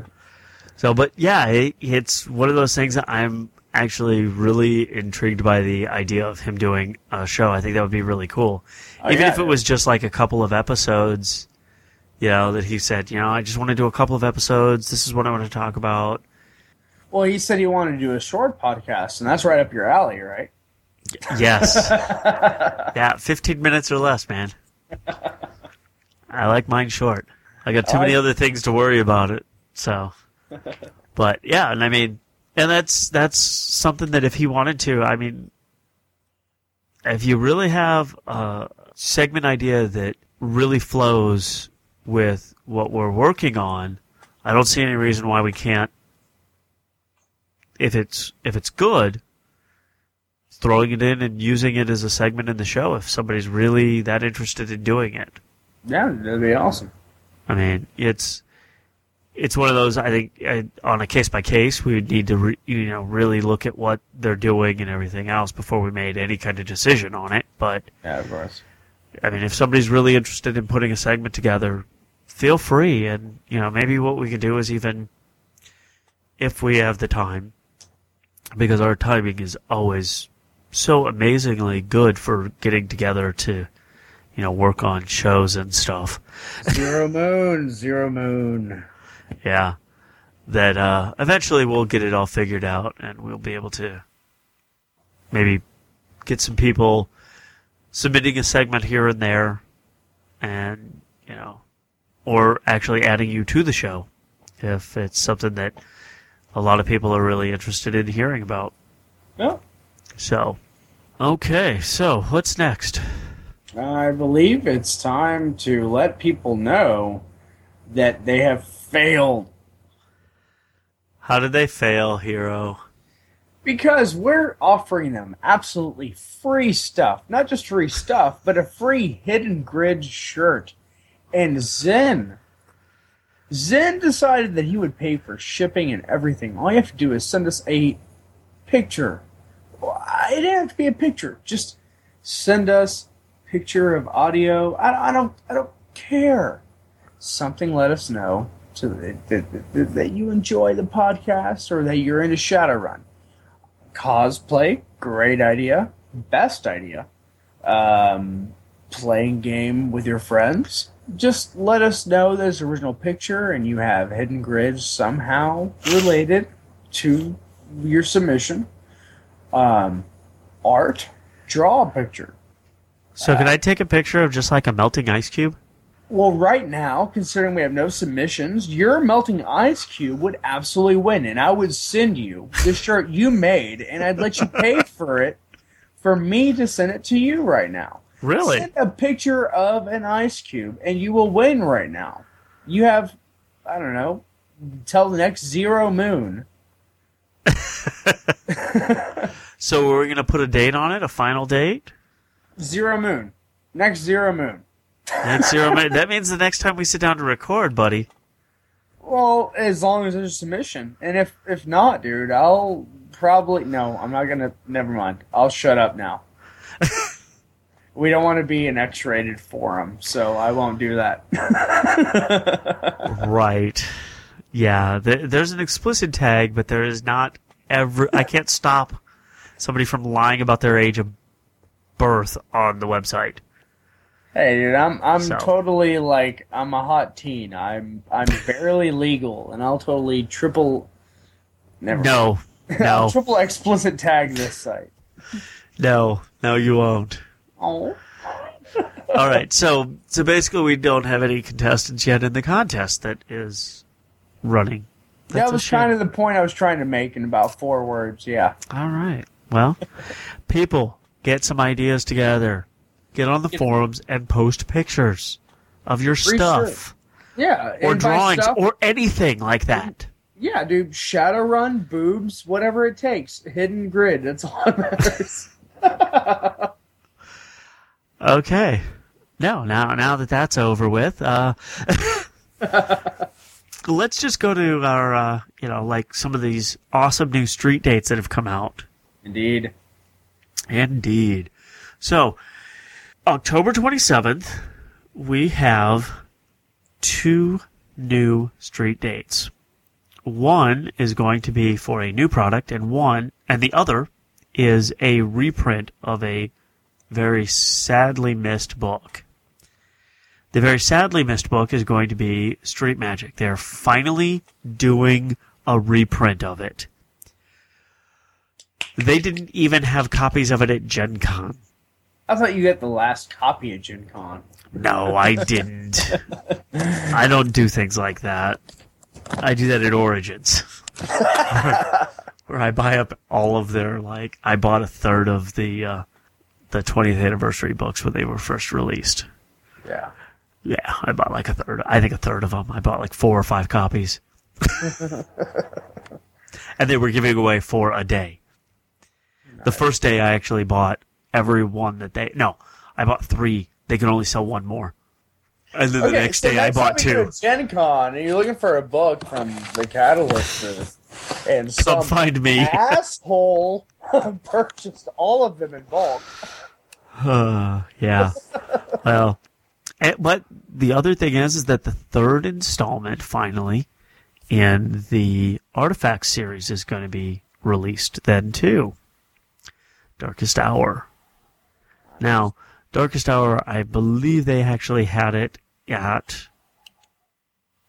so but yeah, it, it's one of those things that I'm actually really intrigued by the idea of him doing a show. I think that would be really cool. Oh, Even yeah, if it was just like a couple of episodes, you know, that he said, you know, I just want to do a couple of episodes. This is what I want to talk about. Well, he said he wanted to do a short podcast, and that's right up your alley, right? Yes. yeah, 15 minutes or less, man. I like mine short. I got too many other things to worry about it. So, but yeah, and I mean, and that's that's something that if he wanted to, I mean, if you really have a segment idea that really flows with what we're working on, I don't see any reason why we can't. If it's if it's good, throwing it in and using it as a segment in the show if somebody's really that interested in doing it. Yeah, that'd be awesome. I mean, it's it's one of those. I think uh, on a case by case, we would need to re, you know really look at what they're doing and everything else before we made any kind of decision on it. But Yeah, of course. I mean, if somebody's really interested in putting a segment together, feel free. And you know, maybe what we could do is even if we have the time, because our timing is always so amazingly good for getting together to, you know, work on shows and stuff. Zero moon, zero moon. Yeah. That uh, eventually we'll get it all figured out and we'll be able to maybe get some people submitting a segment here and there and, you know, or actually adding you to the show if it's something that a lot of people are really interested in hearing about. Yeah. So, okay, so what's next? I believe it's time to let people know that they have failed How did they fail, Hero? because we're offering them absolutely free stuff. Not just free stuff, but a free hidden grid shirt. And Zen Zen decided that he would pay for shipping and everything. All you have to do is send us a picture. It didn't have to be a picture. Just send us picture of audio. I, I don't. I don't care. Something let us know so that, that, you enjoy the podcast or that you're into Shadowrun. Cosplay, great idea. Best idea. Um, playing game with your friends. Just let us know there's original picture and you have hidden grids somehow related to your submission. Um, art, draw a picture. So, can I take a picture of just like a melting ice cube? Well, right now, considering we have no submissions, your melting ice cube would absolutely win, and I would send you the shirt you made, and I'd let you pay for it for me to send it to you right now. Really? Send a picture of an ice cube, and you will win right now. You have, I don't know, till the next zero moon. So we're gonna put a date on it, a final date. Zero moon. Next zero moon. Zero minute. That means the next time we sit down to record, buddy. Well, as long as there's a submission, and if if not, dude, I'll probably no. I'm not gonna. Never mind. I'll shut up now. we don't want to be an X-rated forum, so I won't do that. Right. Yeah. Th- there's an explicit tag, but there is not ever. I can't stop somebody from lying about their age of birth on the website. Hey, dude, I'm I'm So. totally like I'm a hot teen. I'm I'm barely legal, and I'll totally triple. Never. No. No. triple explicit tag this site. no. No, you won't. Oh. All right. So so basically, we don't have any contestants yet in the contest that is running. That's that was kind of the point I was trying to make in about four words. Yeah. All right. Well, people, get some ideas together. Get on the forums and post pictures of your Free stuff Yeah. or drawings stuff- or anything like that. Yeah, dude. Shadowrun, boobs, whatever it takes. Hidden grid. That's all that matters. Okay. No, now now that that's over with, uh, let's just go to our, uh, you know, like some of these awesome new street dates that have come out. Indeed. Indeed. So, October 27th, we have two new street dates. One is going to be for a new product, and one, and the other is a reprint of a very sadly missed book. The very sadly missed book is going to be Street Magic. They're finally doing a reprint of it. They didn't even have copies of it at Gen Con. I thought you got the last copy of Gen Con. No, I didn't. I don't do things like that. I do that at Origins. Where I buy up all of their like I bought a third of the uh the 20th anniversary books when they were first released. Yeah. Yeah, I bought like a third. I think a third of them. I bought like four or five copies. and they were giving away for a day. The first day I actually bought every one that they no, I bought three. They could only sell one more. And then the next so day I bought time we go two. Gen Con and you're looking for a book from the Catalyst booth, and Come some find me. asshole purchased all of them in bulk. Uh, yeah. well, eh, but the other thing is, is that the third installment finally in the Artifact series is going to be released then too. Darkest Hour. Now, Darkest Hour, I believe they actually had it at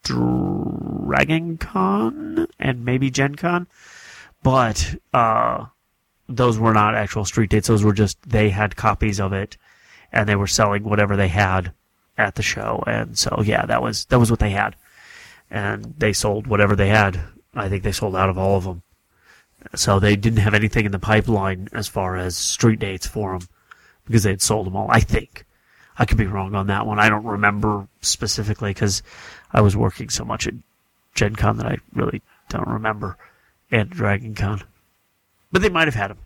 Dragon Con and maybe Gen Con, but uh, those were not actual street dates. Those were just they had copies of it, and they were selling whatever they had at the show. And so, yeah, that was that was what they had, and they sold whatever they had. I think they sold out of all of them. So they didn't have anything in the pipeline as far as street dates for them because they had sold them all. I think. I could be wrong on that one. I don't remember specifically because I was working so much at Gen Con that I really don't remember, and Dragon Con. But they might have had them.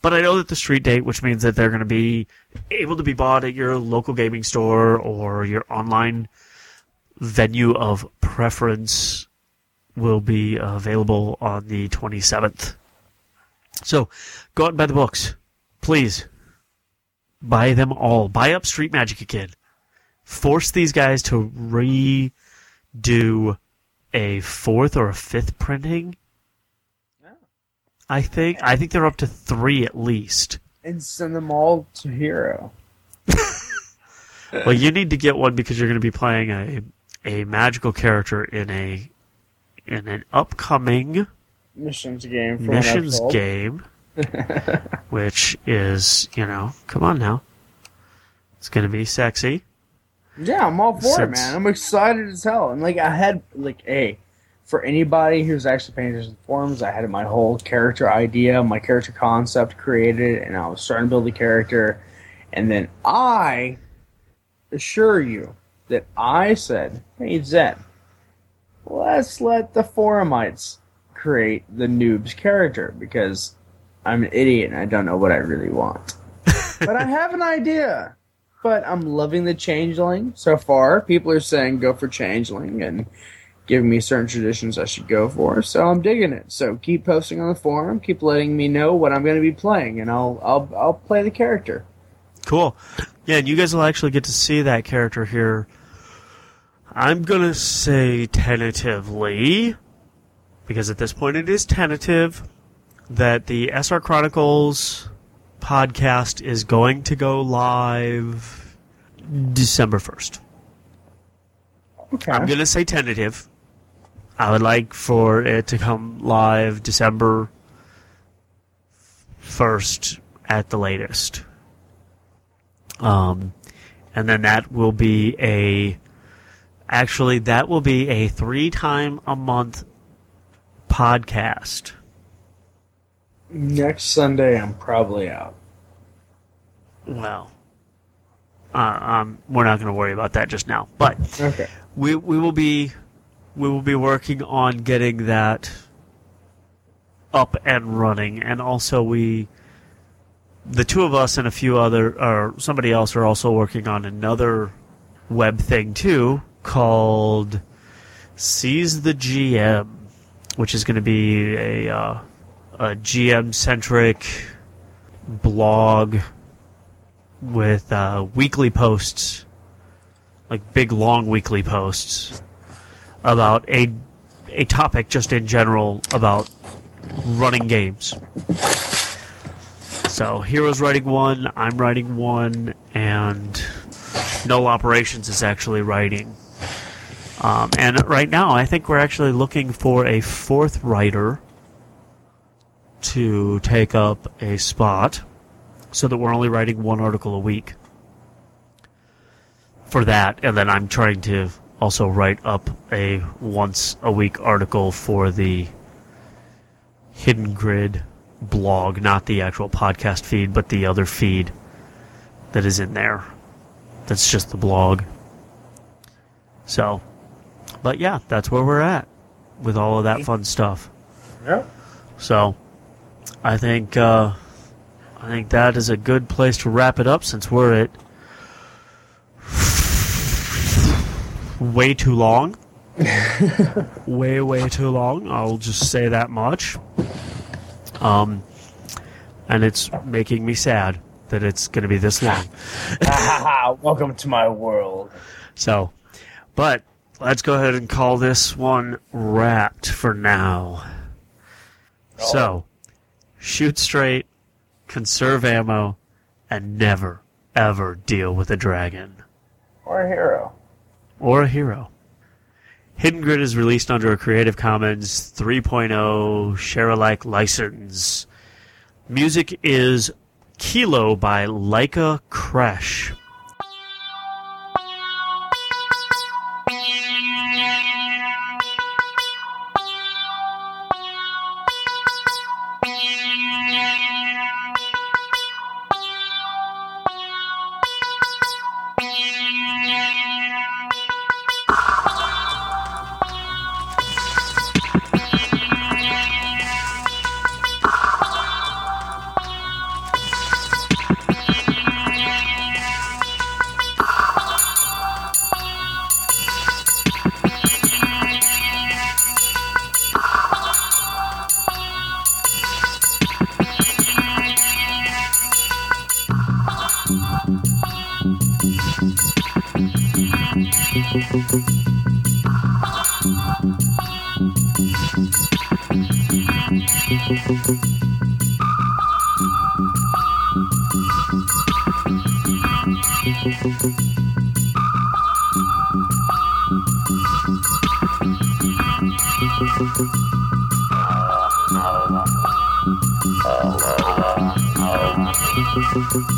But I know that the street date, which means that they're going to be able to be bought at your local gaming store or your online venue of preference, will be available on the 27th. So go out and buy the books. Please. Buy them all. Buy up Street Magic again. Force these guys to redo a fourth or a fifth printing. I think I think they're up to three at least. And send them all to Hero. Well, you need to get one because you're going to be playing a a magical character in a in an upcoming Missions game. Missions game, which is you know, come on now, it's going to be sexy. Yeah, I'm all for it, man. I'm excited as hell. And like I had like a for anybody who's actually paying attention to forums, I had my whole character idea, my character concept created, and I was starting to build the character. And then I assure you that I said, Hey Zen, let's let the forumites create the noob's character because I'm an idiot and I don't know what I really want. but I have an idea. But I'm loving the changeling so far. People are saying go for changeling and giving me certain traditions I should go for. So I'm digging it. So keep posting on the forum, keep letting me know what I'm going to be playing, and I'll I'll I'll play the character. Cool. Yeah, and you guys will actually get to see that character here. I'm gonna say tentatively, because at this point it is tentative, that the SR Chronicles podcast is going to go live December 1st. Okay. I'm gonna say tentative. I would like for it to come live December 1st at the latest. Um, and then that will be a actually that will be a three time a month podcast. Next Sunday, I'm probably out. Well, uh, um, we're not going to worry about that just now, but Okay. we we will be we will be working on getting that up and running, and also we the two of us and a few other or somebody else are also working on another web thing too called Seize the GM, which is going to be a uh, a GM centric blog with uh, weekly posts, like big long weekly posts about a a topic just in general about running games. So Hero's writing one, I'm writing one, and No Operations is actually writing. Um, and right now, I think we're actually looking for a fourth writer to take up a spot so that we're only writing one article a week for that. And then I'm trying to also write up a once a week article for the Hidden Grid blog, not the actual podcast feed, but the other feed that is in there. That's just the blog. So, but yeah, that's where we're at with all of that fun stuff. Yeah. So, I think uh, I think that is a good place to wrap it up since we're at way too long. way, way too long. I'll just say that much. Um, and it's making me sad that it's going to be this long. Welcome to my world. So, but let's go ahead and call this one wrapped for now. So, shoot straight, conserve ammo, and never, ever deal with a dragon Or a hero. or a hero. Hidden Grid is released under a Creative Commons 3.0 share alike license. Music is Kilo by Leica Crash. Oh,